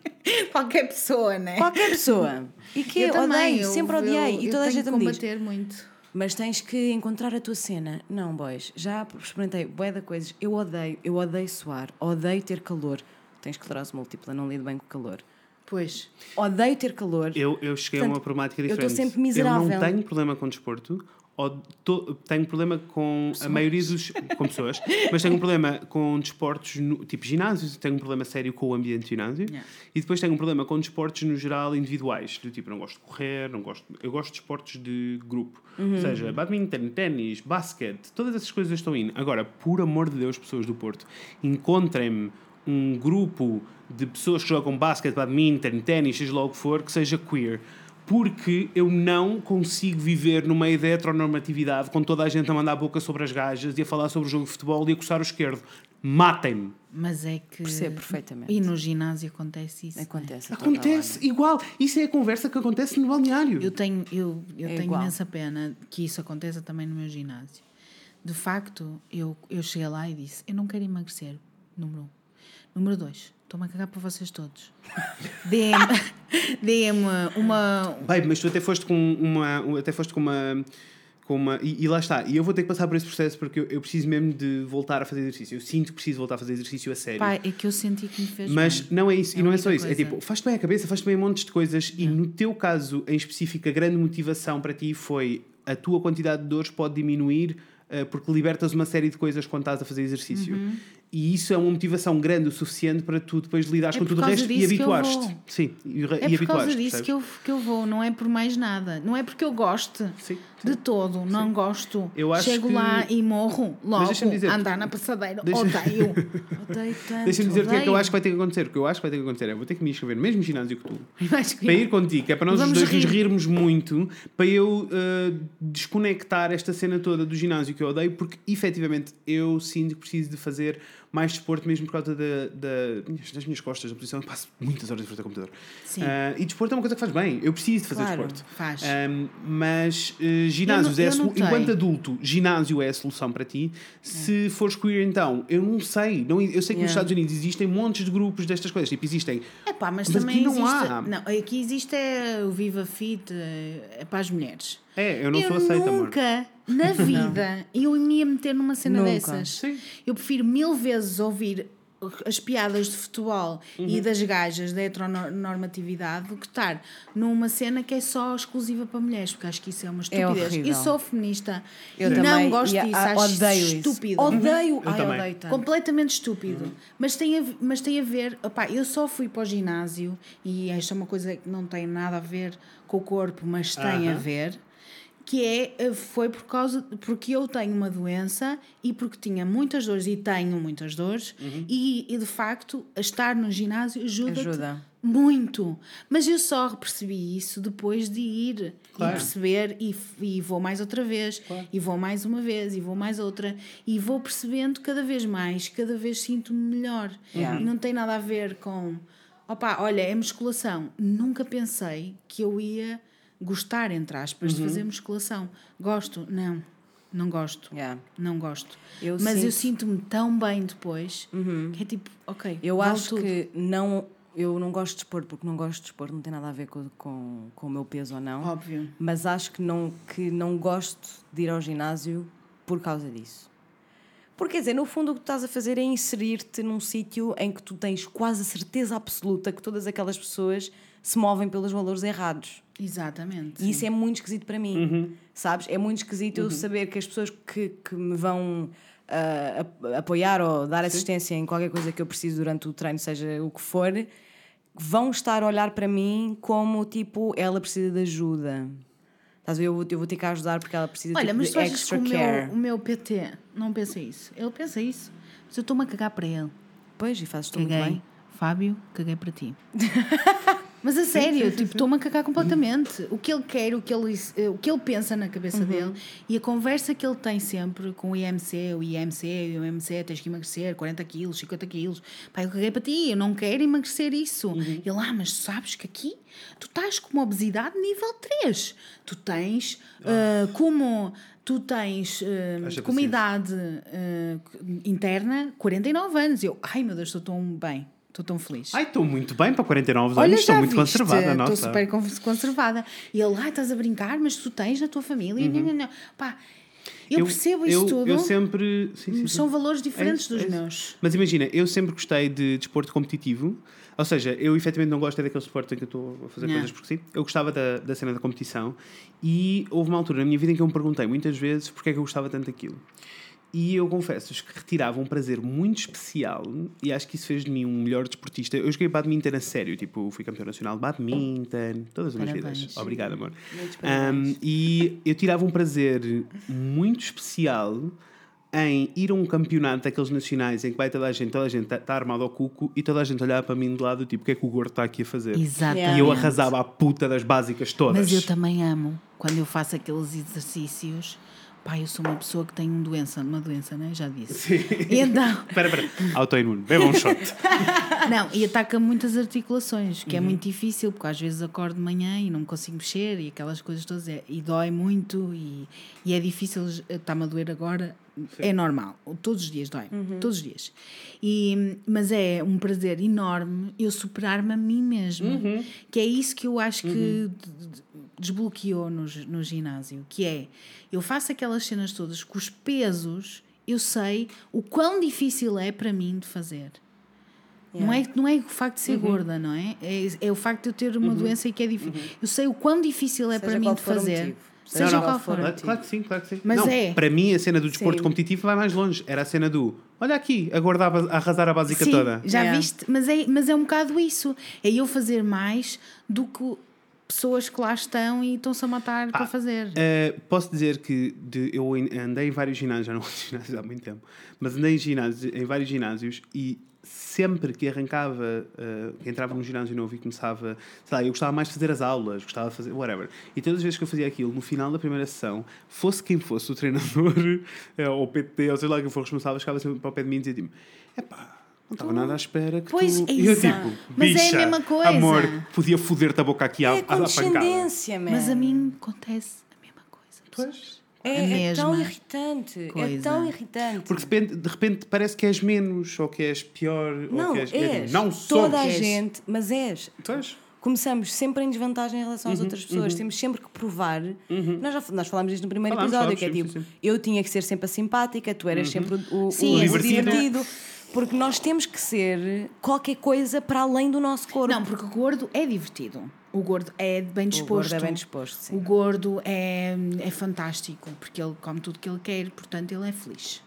Qualquer pessoa, né? Qualquer pessoa. E que Eu também, odeio, eu- sempre odiei. eu- e eu toda a gente que me diz. combater muito. Mas tens que encontrar a tua cena. Não, boys, já experimentei bué de coisas. Eu odeio, eu odeio suar, odeio ter calor. Tens esclerose múltipla, não lido bem com calor. Pois. Odeio ter calor. Eu, eu cheguei a Portanto, uma problemática eu diferente. estou sempre miserável. Eu não tenho problema com desporto, tô- tenho problema com a maioria dos. com pessoas, mas tenho um problema com desportos, no- tipo ginásios, tenho um problema sério com o ambiente de ginásio, Yeah. e depois tenho um problema com desportos no geral individuais, do tipo, não gosto de correr, não gosto. Eu gosto de esportes de grupo, ou seja, badminton, ténis, basquete, todas essas coisas estou indo. Agora, por amor de Deus, pessoas do Porto, encontrem-me um grupo de pessoas que jogam basquete, badminton, ténis, seja lá o que for, que seja queer. Porque eu não consigo viver no meio da heteronormatividade com toda a gente a mandar a boca sobre as gajas e a falar sobre o jogo de futebol e a coçar o esquerdo. Matem-me. Mas é que. Percebo perfeitamente. E no ginásio acontece isso. né? Acontece. toda Acontece igual. Isso é a conversa que acontece no balneário. Eu tenho, eu, eu É tenho igual. imensa pena que isso aconteça também no meu ginásio. De facto, eu, eu cheguei lá e disse: Eu não quero emagrecer. Número um. Número dois, estou-me a cagar para vocês todos. Dê-me dê-me uma. Babe, mas tu até foste com uma. Até foste com uma. Com uma e, e lá está. E eu vou ter que passar por esse processo porque eu, eu preciso mesmo de voltar a fazer exercício. Eu sinto que preciso voltar a fazer exercício a sério. Pá, é que eu senti que me fez Mas bem. não é isso, É e não é só isso. É tipo, faz-te bem a cabeça, faz-te bem um monte de coisas, e no teu caso em específico, a grande motivação para ti foi a tua quantidade de dores pode diminuir eh, porque libertas uma série de coisas quando estás a fazer exercício. Uhum. E isso é uma motivação grande o suficiente para tu depois lidares É com tudo o resto e vou. Sim, e, É e por causa disso que eu, que eu vou, não é por mais nada. Não é porque eu goste Sim, de todo, não gosto. Chego que- lá e morro logo dizer- a andar na passadeira. Deixa- Odeio. Odeio tanto. Deixa-me dizer o que é que eu acho que vai ter que acontecer. O que eu acho que vai ter que acontecer é vou ter que me inscrever no mesmo ginásio que tu. Que- para ir contigo, que é para nós os Vamos dois nos rir. rirmos muito, para eu uh, desconectar esta cena toda do ginásio que eu odeio, porque efetivamente eu sinto que preciso de fazer mais desporto mesmo por causa da, da- das minhas costas, da posição. Eu passo muitas horas em frente ao computador. Sim. Uh, e desporto é uma coisa que faz bem. Eu preciso de fazer Claro, desporto. faz. Um, mas uh, ginásios é solu- enquanto adulto, ginásio é a solução para ti. Se fores queer, então, eu não sei. Não, eu sei que nos Yeah. Estados Unidos existem montes de grupos destas coisas. Tipo, existem É pá, mas, Mas também aqui não existe. há. Não, aqui existe é o Viva Fit é, é para as mulheres. É, eu não sou aceita, amor. nunca na vida eu me ia meter numa cena Nunca. dessas. Sim. Eu prefiro mil vezes ouvir as piadas de futebol Uhum. e das gajas da heteronormatividade do que estar numa cena que é só exclusiva para mulheres, porque acho que isso é uma estupidez. horrível. eu sou feminista Eu e também, não gosto e, disso, ah, acho odeio isso. estúpido. Odeio. Ai, também. odeio tanto. Completamente estúpido. Mas, tem a, mas tem a ver. Opá, eu só fui para o ginásio e esta é uma coisa que não tem nada a ver com o corpo, mas tem a Aham. ver. Que é, eh, foi por causa. Porque eu tenho uma doença e porque tinha muitas dores e tenho muitas dores, Uhum. e, e de facto estar no ginásio ajuda, Ajuda. Muito. Mas eu só percebi isso depois de ir Claro. e perceber e, e vou mais outra vez, e vou mais uma vez, e vou mais outra, e vou percebendo cada vez mais, cada vez sinto-me melhor. Yeah. E não tem nada a ver com, opa, olha, é musculação. Nunca pensei que eu ia gostar, entre aspas, Uhum. de fazer musculação. Gosto? Não, não gosto. Yeah. Não gosto. Eu Mas eu sinto- sinto-me tão bem depois que é tipo, ok. Eu acho tudo. que não. Eu não gosto de desporto porque não gosto de desporto, não tem nada a ver com, com, com o meu peso ou não. Óbvio. Mas acho que não, que não gosto de ir ao ginásio por causa disso. Porque, quer dizer, no fundo o que tu estás a fazer é inserir-te num sítio em que tu tens quase a certeza absoluta que todas aquelas pessoas se movem pelos valores errados. Exatamente. E isso é muito esquisito para mim, sabes? É muito esquisito eu saber que as pessoas que, que me vão ap- apoiar ou dar assistência em qualquer coisa que eu preciso durante o treino, seja o que for, vão estar a olhar para mim como tipo, ela precisa de ajuda. Estás a ver? Eu vou, eu vou ter que a ajudar porque ela precisa Olha, tipo, mas de tu achas que extra o meu, o meu PT não pensa isso? Ele pensa isso. Mas eu estou-me a cagar para ele. Pois, e fazes tu muito Caguei. bem. Fábio, caguei para ti. Mas a sério, tipo, estou-me a cagar completamente. O que ele quer, o que ele, eh, o que ele pensa na cabeça dele e a conversa que ele tem sempre com o IMC, o IMC, o IMC, tens que emagrecer 40 quilos, 50 quilos. Pá, eu caguei para ti, eu não quero emagrecer isso. Ele, ah, mas sabes que aqui tu estás com uma obesidade nível 3. Tu tens ah, como. Tu tens Haja como paciência. idade ah, interna 49 anos. Eu, ai meu Deus, estou tão bem, estou tão feliz. Ai, estou muito bem para 49 Olha, anos, estou muito viste, conservada, Estou super con- conservada. E ele, ah, estás a brincar, mas tu tens na tua família. Não, não, não. Pá, eu, percebo isso eu, tudo. Eu sempre. Sim, sim, sim. São valores diferentes É dos é meus. Mas imagina, eu sempre gostei de desporto competitivo. Ou seja, eu efetivamente não gosto é daquele desporto em que eu estou a fazer Não. coisas por si. Eu gostava da, da cena da competição. E houve uma altura na minha vida em que eu me perguntei muitas vezes porque é que eu gostava tanto daquilo. E eu confesso-vos que retirava um prazer muito especial e acho que isso fez de mim um melhor desportista. Eu joguei badminton a sério, tipo, fui campeão nacional de badminton, todas as minhas vidas. Obrigado, amor. Um, e eu tirava um prazer muito especial em ir a um campeonato daqueles nacionais em que vai toda a gente, toda a gente está armado ao cuco e toda a gente olhava para mim de lado, tipo, o que é que o gordo está aqui a fazer? Exatamente. E eu arrasava a puta das básicas todas. Mas eu também amo quando eu faço aqueles exercícios. Pá, eu sou uma pessoa que tem doença, uma doença, né? Já disse. Sim. Então, Espera, espera. Autoimune. Beba um shot. Não, e ataca muitas articulações, Uhum. que é muito difícil, porque às vezes acordo de manhã e não me consigo mexer e aquelas coisas todas. é- e dói muito e, e é difícil, está-me a doer agora. É normal, todos os dias dói, todos os dias. E, mas é um prazer enorme eu superar-me a mim mesmo, Uhum. que é isso que eu acho que de- desbloqueou no, no ginásio, que é, eu faço aquelas cenas todas com os pesos, eu sei o quão difícil é para mim de fazer. Não, é, não é o facto de ser gorda, não é? é? É o facto de eu ter uma doença e que é difícil. Eu sei o quão difícil é Seja para mim de fazer. Seja Não, não. qual for. Claro, que sim, claro que sim. Mas não, é. Para mim, a cena do desporto Sim. competitivo vai mais longe. Era a cena do olha aqui, agora dá a arrasar a básica Sim, toda. já Yeah. viste? Mas é, mas é um bocado isso. É eu fazer mais do que pessoas que lá estão e estão-se a matar para fazer. Uh, posso dizer que de- eu andei em vários ginásios, já não ginásios há muito tempo, mas andei em, ginásios, em vários ginásios e sempre que arrancava, uh, que entrava num ginásio novo e começava, sei lá, eu gostava mais de fazer as aulas, gostava de fazer whatever. E todas as vezes que eu fazia aquilo, no final da primeira sessão, fosse quem fosse o treinador, eh, ou o PT, ou sei lá quem for responsável, chegava sempre para o pé de mim e dizia tipo: epá. Não estava nada à espera que Pois, tu... Eu exato. tipo, Mas é a bicha, mesma coisa. amor, podia foder-te a boca aqui à, É à, à pancada. condescendência, man. Mas a mim acontece a mesma coisa. Pois. É, é tão irritante. É coisa. tão irritante. Porque de repente, de repente parece que és menos, ou que és pior, ou não, que és. és. não sou. Toda a És. gente, mas és. Tu és. Começamos sempre em desvantagem em relação Uhum, às outras pessoas. Temos sempre que provar. Nós, já, nós falámos disto no primeiro Falámos, episódio, falámos, que é sim, tipo, sim, sim. eu tinha que ser sempre a simpática, tu eras sempre o, o, Sim, o é divertido. divertido. Porque nós temos que ser qualquer coisa para além do nosso corpo. Não, porque o gordo é divertido. O gordo é bem o disposto. gordo é bem disposto, sim. O gordo é, é fantástico, porque ele come tudo que ele quer, portanto ele é feliz.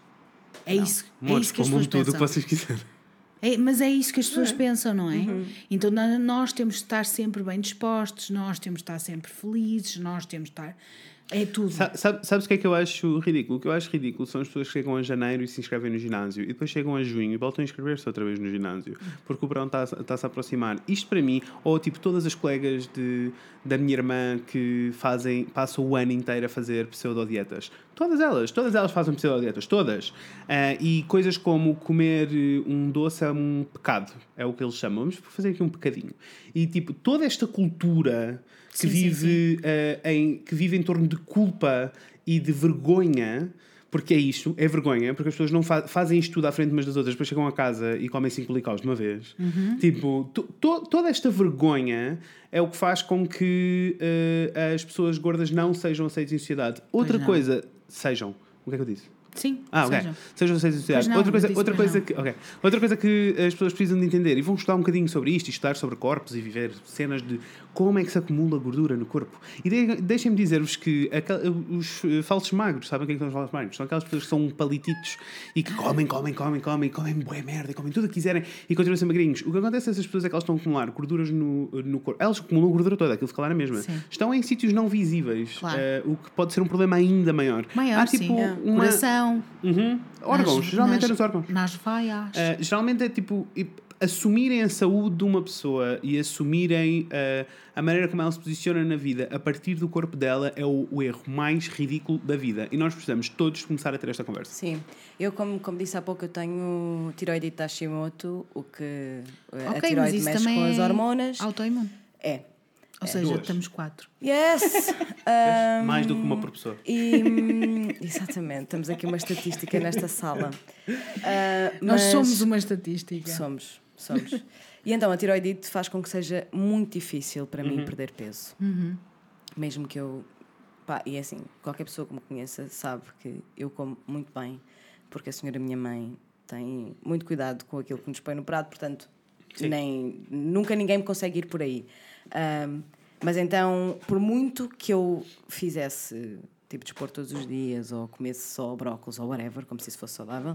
É isso, é isso que as pessoas tudo o que pensam. vocês quiserem. É, mas é isso que as pessoas pensam, não é? Uhum. Então nós temos de estar sempre bem dispostos, nós temos de estar sempre felizes, nós temos de estar. É tudo. Sa- sabe- sabes o que é que eu acho ridículo? O que eu acho ridículo são as pessoas que chegam a janeiro e se inscrevem no ginásio e depois chegam a junho e voltam a inscrever-se outra vez no ginásio porque o verão está-se está-se a aproximar. Isto para mim, ou tipo todas as colegas de, da minha irmã que fazem, passam o ano inteiro a fazer pseudodietas. Todas elas, todas elas fazem pseudodietas, todas. Ah, e coisas como comer eh, um doce é um pecado, é o que eles chamam. Vamos fazer aqui um pecadinho. E tipo, toda esta cultura que Sim, sim, vive eh, em, que vive em torno de culpa e de vergonha, porque é isto, é vergonha, porque as pessoas não fa- fazem isto tudo à frente umas das outras, depois chegam a casa e comem cinco licaus de uma vez. Tipo, to- to- toda esta vergonha é o que faz com que eh, as pessoas gordas não sejam aceitas em sociedade. Outra coisa, sejam. O que é que eu disse? Sim, Ah, ok. sejam. Sejam não, outra coisa, outra, coisa que, ok. outra coisa que as pessoas precisam de entender e vão estudar um bocadinho sobre isto e estudar sobre corpos e viver cenas de como é que se acumula gordura no corpo. E de, deixem-me dizer-vos que os eh, falsos magros, sabem o que é que são os falsos magros? São aquelas pessoas que são palititos e que comem, comem, comem, comem, comem bué merda, comem tudo o que quiserem e continuam a ser magrinhos. O que acontece a essas pessoas é que elas estão a acumular gorduras no, no corpo. Elas acumulam gordura toda, aquilo fica lá na mesma. Sim. Estão em sítios não visíveis, Claro. eh, o que pode ser um problema ainda maior. Maior, Há, tipo, sim. uma- Coração. Uhum. Órgãos, nas- geralmente nas, é nos órgãos. Nas vaias. Uh, geralmente é tipo assumirem a saúde de uma pessoa e assumirem uh, a maneira como ela se posiciona na vida a partir do corpo dela é o, o erro mais ridículo da vida. E nós precisamos todos começar a ter esta conversa. Sim, eu como, como disse há pouco, eu tenho tiroide de Hashimoto, o que eh, a ok, mas tiroide isso mexe também com as é hormonas. autoimune. É. Ou seja, Duas. estamos quatro. Yes! Um, mais do que uma por pessoa. E, hum, exatamente, temos aqui uma estatística nesta sala. Ah, Nós mas- somos uma estatística. Somos, somos. E então a tiroidite faz com que seja muito difícil para Uhum. mim perder peso. Mesmo que eu. Pá, e é assim, qualquer pessoa que me conheça sabe que eu como muito bem, porque a senhora minha mãe tem muito cuidado com aquilo que nos põe no prato, portanto, nem, nunca ninguém me consegue ir por aí. Ahm, mas então, por muito que eu fizesse tipo desporto todos os dias ou comesse só brócolis ou whatever, como se isso fosse saudável,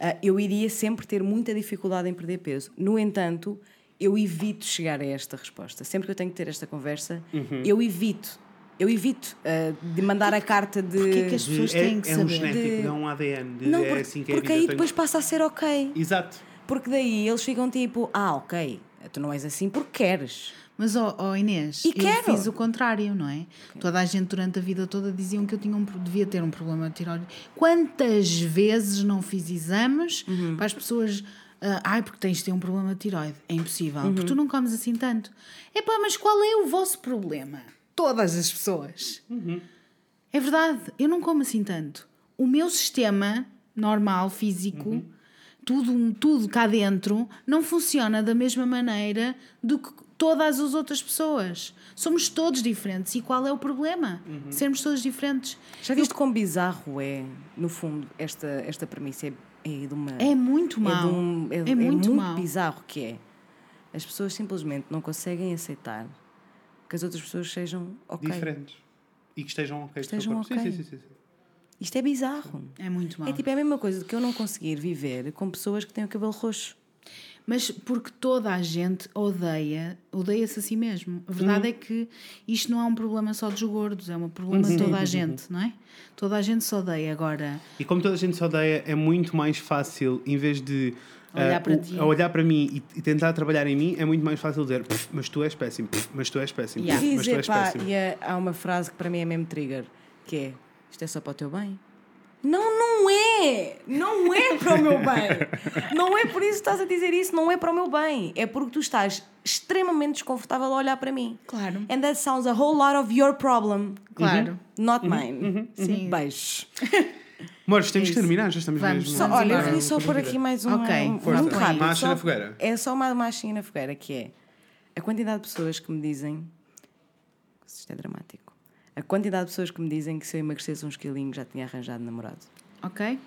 ah, eu iria sempre ter muita dificuldade em perder peso. No entanto, eu evito chegar a esta resposta. Sempre que eu tenho que ter esta conversa, eu evito. Eu evito ah, de mandar a carta de. Porquê que as pessoas é, têm que é um saber? genético, De- não um ADN. de- Não, é porque, assim que é a porque aí tenho- depois passa a ser ok. Exato. Porque daí eles ficam tipo, ah, ok, tu não és assim porque queres. Mas, ó ó, Inês, E eu quero. fiz o contrário, não é? Toda a gente durante a vida toda diziam que eu tinha um, devia ter um problema de tiroide. Quantas vezes não fiz exames Uhum. para as pessoas... ah, Ai, porque tens de ter um problema de tiroide. É impossível, porque Uhum. tu não comes assim tanto. Epá, mas qual é o vosso problema? Todas as pessoas. É verdade, eu não como assim tanto. O meu sistema normal, físico, tudo, tudo cá dentro, não funciona da mesma maneira do que todas as outras pessoas. Somos todos diferentes. E qual é o problema? Sermos todos diferentes. Já viste quão bizarro é, no fundo, esta, esta premissa? É, é de uma. É muito é, de mau. um- é- É é muito muito mau. bizarro que é. As pessoas simplesmente não conseguem aceitar que as outras pessoas sejam ok. Diferentes. E que estejam ok. Estejam ok. sim, sim, sim, sim. Isto é bizarro. É muito mau. É tipo é a mesma coisa de que eu não conseguir viver com pessoas que têm o cabelo roxo. Mas porque toda a gente odeia, odeia-se a si mesmo. A verdade é que isto não é um problema só dos gordos, é um problema de toda a gente, não é? Toda a gente se odeia agora. E como toda a gente se odeia, é muito mais fácil, em vez de Olhar ah, para o- ti. olhar para mim e, e tentar trabalhar em mim, é muito mais fácil dizer "Pff, mas tu és péssimo, mas tu és péssimo, Yeah. mas tu és péssimo. e há uma frase que para mim é mesmo trigger, que é isto é só para o teu bem. Não, não é! Não é para o meu bem! Não é por isso que estás a dizer isso, não é para o meu bem. É porque tu estás extremamente desconfortável a olhar para mim. Claro. And that sounds a whole lot of your problem. Claro. Not mine. Sim. Beijos. Amores, temos que terminar, já estamos Vamos, mesmo. Só, olha, eu queria só pôr aqui mais um. Ok, um- força. muito rápido. Marcha só- na fogueira. É só uma machinha na fogueira, que é a quantidade de pessoas que me dizem. Isto é dramático. A quantidade de pessoas que me dizem que se eu emagrecesse uns quilinhos já tinha arranjado namorado. Ok?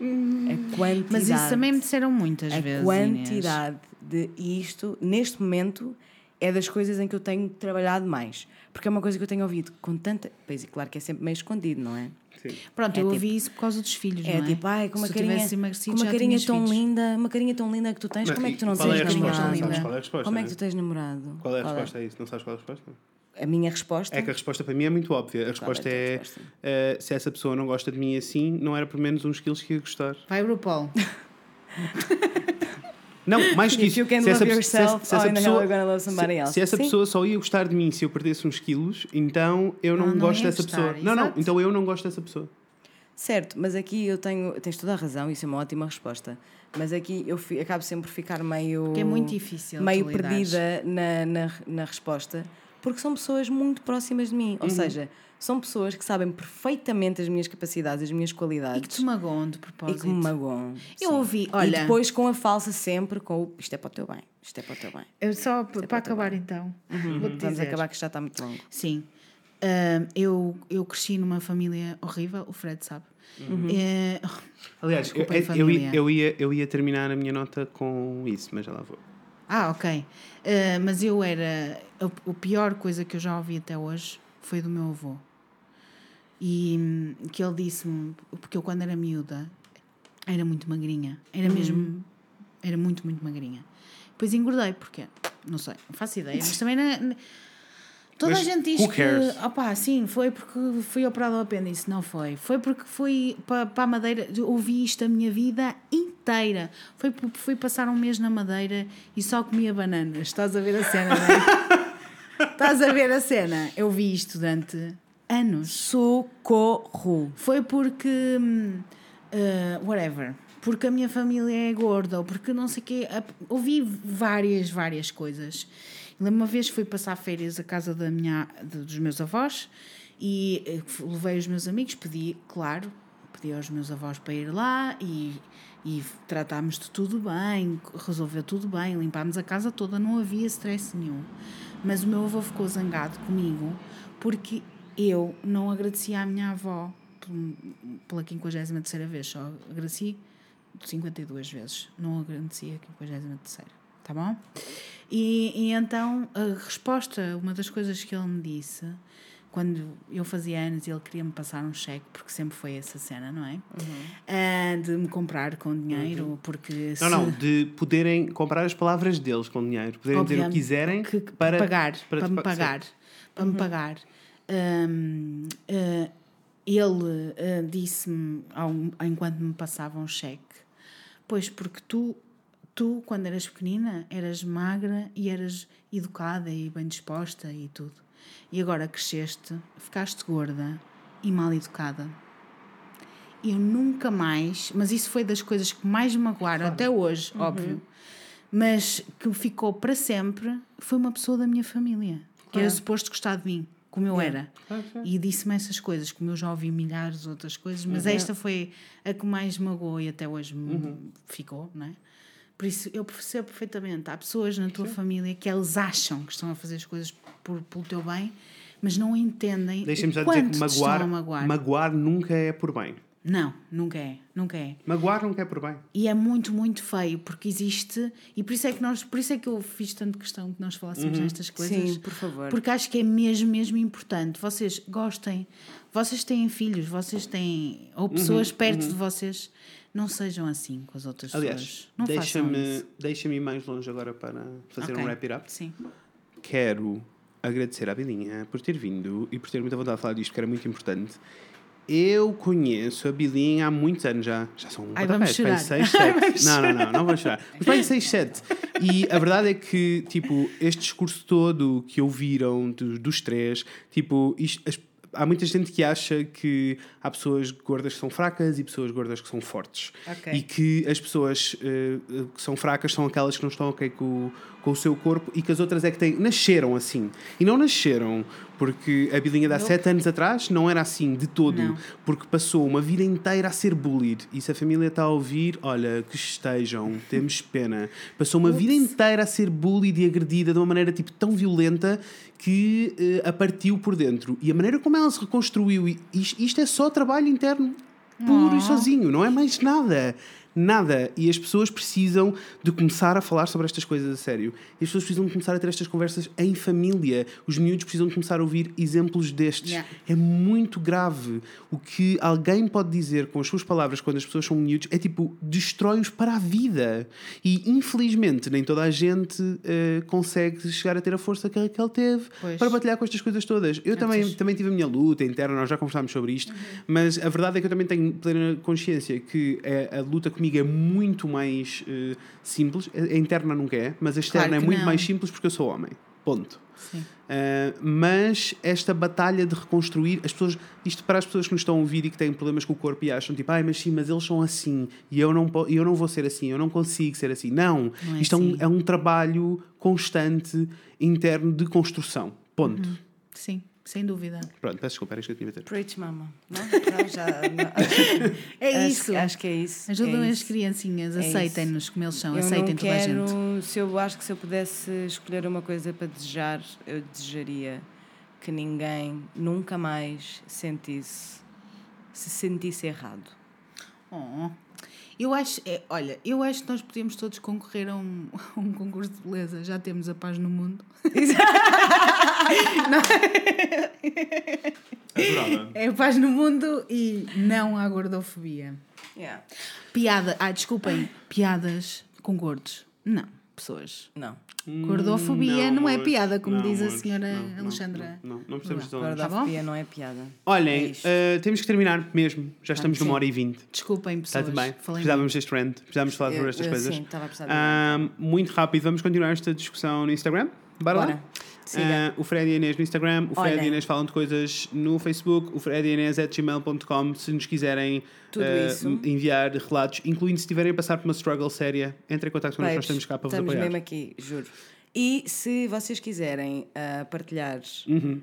A quantidade. Mas isso também me disseram muitas a vezes. quantidade de e isto, neste momento, é das coisas em que eu tenho trabalhado mais. Porque é uma coisa que eu tenho ouvido com tanta. Pois, e claro que é sempre meio escondido, não é? Sim. Pronto, É eu tipo- ouvi isso por causa dos filhos, É não é? tipo, ai, com uma Se carinha, com uma carinha tão filhos. linda, uma carinha tão linda que tu tens, Não, como é que tu não é tens resposta? namorado? Não sabes linda. qual é a resposta, Como é não que é? tu tens namorado? Qual é a resposta a isso? Não sabes qual é a resposta? A minha resposta? É que a resposta para mim é muito óbvia. A resposta a tua é: resposta? eh, se essa pessoa não gosta de mim assim, não era por menos uns quilos que ia gostar. Vai, RuPaul. Não, mais que isso. se essa, se essa- se pessoa, se- essa Sim. pessoa só ia gostar de mim se eu perdesse uns quilos, então eu não, Ela não gosto dessa gostar, pessoa. Não, não, exato. então eu não gosto dessa pessoa. Certo, mas aqui eu tenho. Tens toda a razão, isso é uma ótima resposta. Mas aqui eu fi- acabo sempre por ficar meio. Que é muito difícil Meio perdida na, na, na resposta, porque são pessoas muito próximas de mim. Uhum. Ou seja, são pessoas que sabem perfeitamente as minhas capacidades, as minhas E que qualidades. te magoam de E propósito. que me magoam. Eu sim. ouvi, E olha- depois com a falsa sempre, com o isto é para o teu bem, isto é para o teu bem. Eu só p- para acabar então. Vou-te Vamos dizer. acabar que já está muito longo. Sim. Ah, eu, eu cresci numa família horrível, o Fred sabe. Uhum. Eh, Aliás, eu, eu, eu, ia, eu ia terminar a minha nota com isso, mas já lá vou. ah, ok. Ah, mas eu era. A, a pior coisa que eu já ouvi até hoje foi do meu avô. E hum, que ele disse-me, porque eu quando era miúda era muito magrinha. Era Uhum. mesmo. Era muito, muito magrinha. Depois engordei, porque não sei, não faço ideia, mas também não. Toda Mas a gente diz que. Opá, sim, foi porque fui operado ao apêndice. Não foi. Foi porque fui para, para a Madeira. Ouvi isto a minha vida inteira. Foi porque fui passar um mês na Madeira e só comia bananas. Estás a ver a cena, não é? Estás a ver a cena? Eu vi isto durante anos. Socorro! Foi porque. uh, whatever. Porque a minha família é gorda, ou porque não sei o quê. Ouvi várias, várias coisas. Uma vez fui passar férias à casa da minha, dos meus avós e eh, levei os meus amigos, pedi, claro, pedi aos meus avós para ir lá e, e tratámos de tudo bem, resolveu tudo bem, limpámos a casa toda, não havia stress nenhum. Mas o meu avô ficou zangado comigo porque eu não agradeci à minha avó pel- pela 53 vez, só agradeci 52 vezes, não agradeci a 53, tá bom? E, e então a resposta, uma das coisas que ele me disse, quando eu fazia anos e ele queria-me passar um cheque, porque sempre foi essa cena, não é? Ah, de me comprar com dinheiro, porque Não, se- não, de poderem comprar as palavras deles com dinheiro, poderem dizer o que Obviamente, quiserem que- para, pagar, para, te me pa- pagar, para me pagar. Hum, eh, ele eh, disse-me enquanto me passava um cheque, pois porque tu tu quando eras pequenina eras magra e eras educada e bem disposta e tudo. E agora cresceste ficaste gorda e mal educada. Eu nunca mais, mas isso foi das coisas que mais me magoaram até hoje, óbvio, mas que ficou para sempre, foi uma pessoa da minha família, que era suposto gostar de mim, como eu era. E disse-me essas coisas, como eu já ouvi milhares de outras coisas, mas esta foi a que mais magoou e até hoje me ficou, não é? Por isso, eu percebo perfeitamente. Há pessoas na tua família que eles acham que estão a fazer as coisas por, pelo teu bem, mas não entendem Deixem-me já dizer que magoar, magoar. magoar nunca é por bem. Não, nunca é, nunca é. Magoar nunca é por bem. E é muito, muito feio, porque existe, e por isso é que nós, por isso é que eu fiz tanto questão que nós falássemos nestas coisas. Sim, por favor. Porque acho que é mesmo, mesmo importante. Vocês gostem, vocês têm filhos, vocês têm, ou pessoas perto de vocês, não sejam assim com as outras Aliás, pessoas. Não façam deixa-me isso. deixa ir mais longe agora para fazer Ok. um wrap it up. Sim. Quero agradecer à Bilinha por ter vindo e por ter muita vontade de falar disto, que era muito importante. Eu conheço a Bilinha há muitos anos já. Já são um Ai, pontapé, vamos chorar. seis, sete. Não, não, não, não vou chorar. Mas bem 6, 7. E a verdade é que, tipo, este discurso todo que ouviram do- dos três, tipo, isto- as- há muita gente que acha que há pessoas gordas que são fracas e pessoas gordas que são fortes. Ok. E que as pessoas eh, que são fracas são aquelas que não estão ok com, o- com o seu corpo e que as outras é que têm, nasceram assim. E não nasceram porque a Bilinha de há sete anos atrás não era assim de todo. Não. Porque passou uma vida inteira a ser bullied. E se a família está a ouvir, olha, que estejam, temos pena. Passou uma vida inteira a ser bullied e agredida de uma maneira tipo tão violenta que eh, a partiu por dentro. E a maneira como ela se reconstruiu, isto, isto é só trabalho interno puro e sozinho, não é mais nada. Nada. E as pessoas precisam de começar a falar sobre estas coisas a sério. E as pessoas precisam de começar a ter estas conversas em família. Os miúdos precisam de começar a ouvir exemplos destes. Yeah. É muito grave. O que alguém pode dizer com as suas palavras quando as pessoas são miúdos é tipo, destrói-os para a vida. E infelizmente nem toda a gente eh, consegue chegar a ter a força que a Raquel teve Pois. para batalhar com estas coisas todas. Eu também, Antes- também tive a minha luta interna, nós já conversámos sobre isto, mas a verdade é que eu também tenho plena consciência que a, a luta comigo é muito mais eh, simples. A, interna nunca é, mas a externa Claro é muito não. mais simples porque eu sou homem. Ponto. Uh, mas esta batalha de reconstruir as pessoas, isto para as pessoas que nos estão a ouvir e que têm problemas com o corpo e acham tipo, ai, mas sim, mas eles são assim e eu não, eu não vou ser assim, eu não consigo ser assim. Não, Não é isto É, um, assim. é um trabalho constante interno de construção. Ponto. Uhum. Sim, sem dúvida. Pronto, peço desculpa, era isto que eu tinha a dizer. Preach, mama. Não? Não, já. não. É Acho- isso. Acho que é isso. Ajudam é as isso. criancinhas, É aceitem-nos como eles são, Eu aceitem não toda a quero, gente. se eu acho que se eu pudesse escolher uma coisa para desejar, eu desejaria que ninguém nunca mais sentisse, se sentisse errado. Oh. Eu acho, é, olha, eu acho que nós podíamos todos concorrer a um, a um concurso de beleza. Já temos a paz no mundo. Adorava. É a paz no mundo e não à gordofobia. Yeah. Piada, ah, desculpem, piadas com gordos. Não, pessoas. Não. Gordofobia não, é amores, piada, como não, diz a senhora não, não, Alexandra. Não, não, não precisamos de Tá zonas. Gordofobia não é piada. Olhem, É uh, temos que terminar mesmo. Já estamos sim. numa hora e vinte. Desculpem, Está pessoas. tudo bem. Precisávamos deste rant, precisávamos falar sobre estas eu coisas. sim, estava a precisar de Ahm, muito rápido, vamos continuar esta discussão no Instagram? Bora, lá? Bora. Siga. Ah, o Fred e Inês no Instagram, o Fred e a Olhem. Inês falam de coisas no Facebook, o Fred e Inês é gmail.com se nos quiserem isso. enviar relatos, incluindo se tiverem a passar por uma struggle séria, entre em contato connosco, nós estamos cá para vos estamos apoiar. mesmo aqui, juro. E se vocês quiserem ah, partilhar Uhum.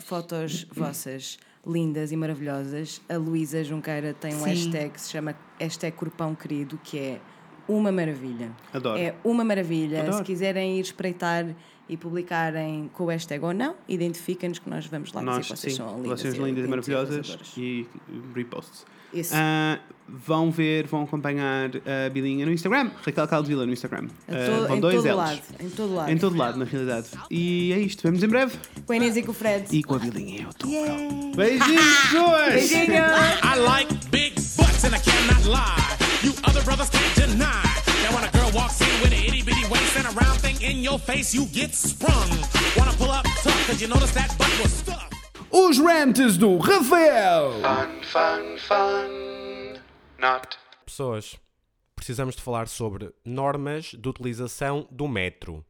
fotos vossas lindas e maravilhosas, a Luísa Junqueira tem um Sim. hashtag que se chama hashtag Corpão Querido, que é uma maravilha. Adoro. É uma maravilha. Adoro. Se quiserem ir espreitar e publicarem com o hashtag ou não, identifiquem-nos que nós vamos lá Nós, dizer que vocês sim, são lindas, vocês e lindas e maravilhosas e reposts. Isso. Ah, vão ver, vão acompanhar a Bilinha no Instagram, Raquel Caldevila no Instagram. Em Ah, todo- com em dois todo L's. lado. Em todo lado. Em todo lado, na realidade. E é isto, vemos em breve. Com a Inês e com o Fred. E com a Bilinha em outubro. Beijinhos, pessoas! Beijinhos! I like big butts and I cannot lie. You other brothers can't deny. Walks in with an itty bitty waist and a round thing in your face, you get sprung. Wanna pull up tough cause you notice that butt was stuffed. Os rants do Rafael! Fun, fun, fun. Not. Pessoas, precisamos de falar sobre normas de utilização do metro.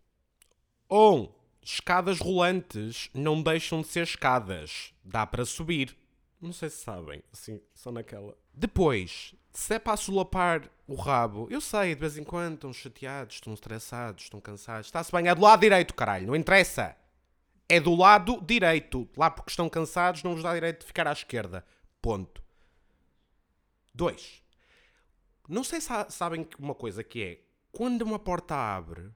1. Um, escadas rolantes não deixam de ser escadas. Dá para subir. Não sei se sabem, assim, só naquela. Depois, se é para solapar o rabo, eu sei, de vez em quando estão chateados, estão estressados, estão cansados. Está-se bem, é do lado direito, caralho, não interessa. É do lado direito. Lá porque estão cansados, não vos dá direito de ficar à esquerda. Ponto. 2. Não sei se sa- sabem uma coisa que é quando uma porta abre,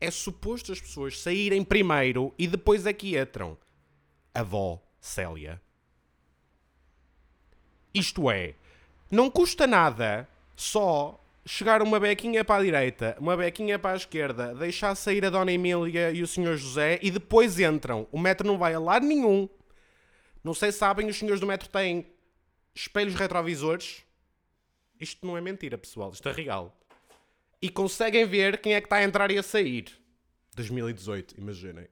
é suposto as pessoas saírem primeiro e depois é que entram. Avó Célia. Isto é, não custa nada só chegar uma bequinha para a direita, uma bequinha para a esquerda, deixar sair a Dona Emília e o Sr. José e depois entram. O metro não vai a lado nenhum. Não sei se sabem, os senhores do metro têm espelhos retrovisores. Isto não é mentira, pessoal. Isto é real. E conseguem ver quem é que está a entrar e a sair. 2018, imaginem.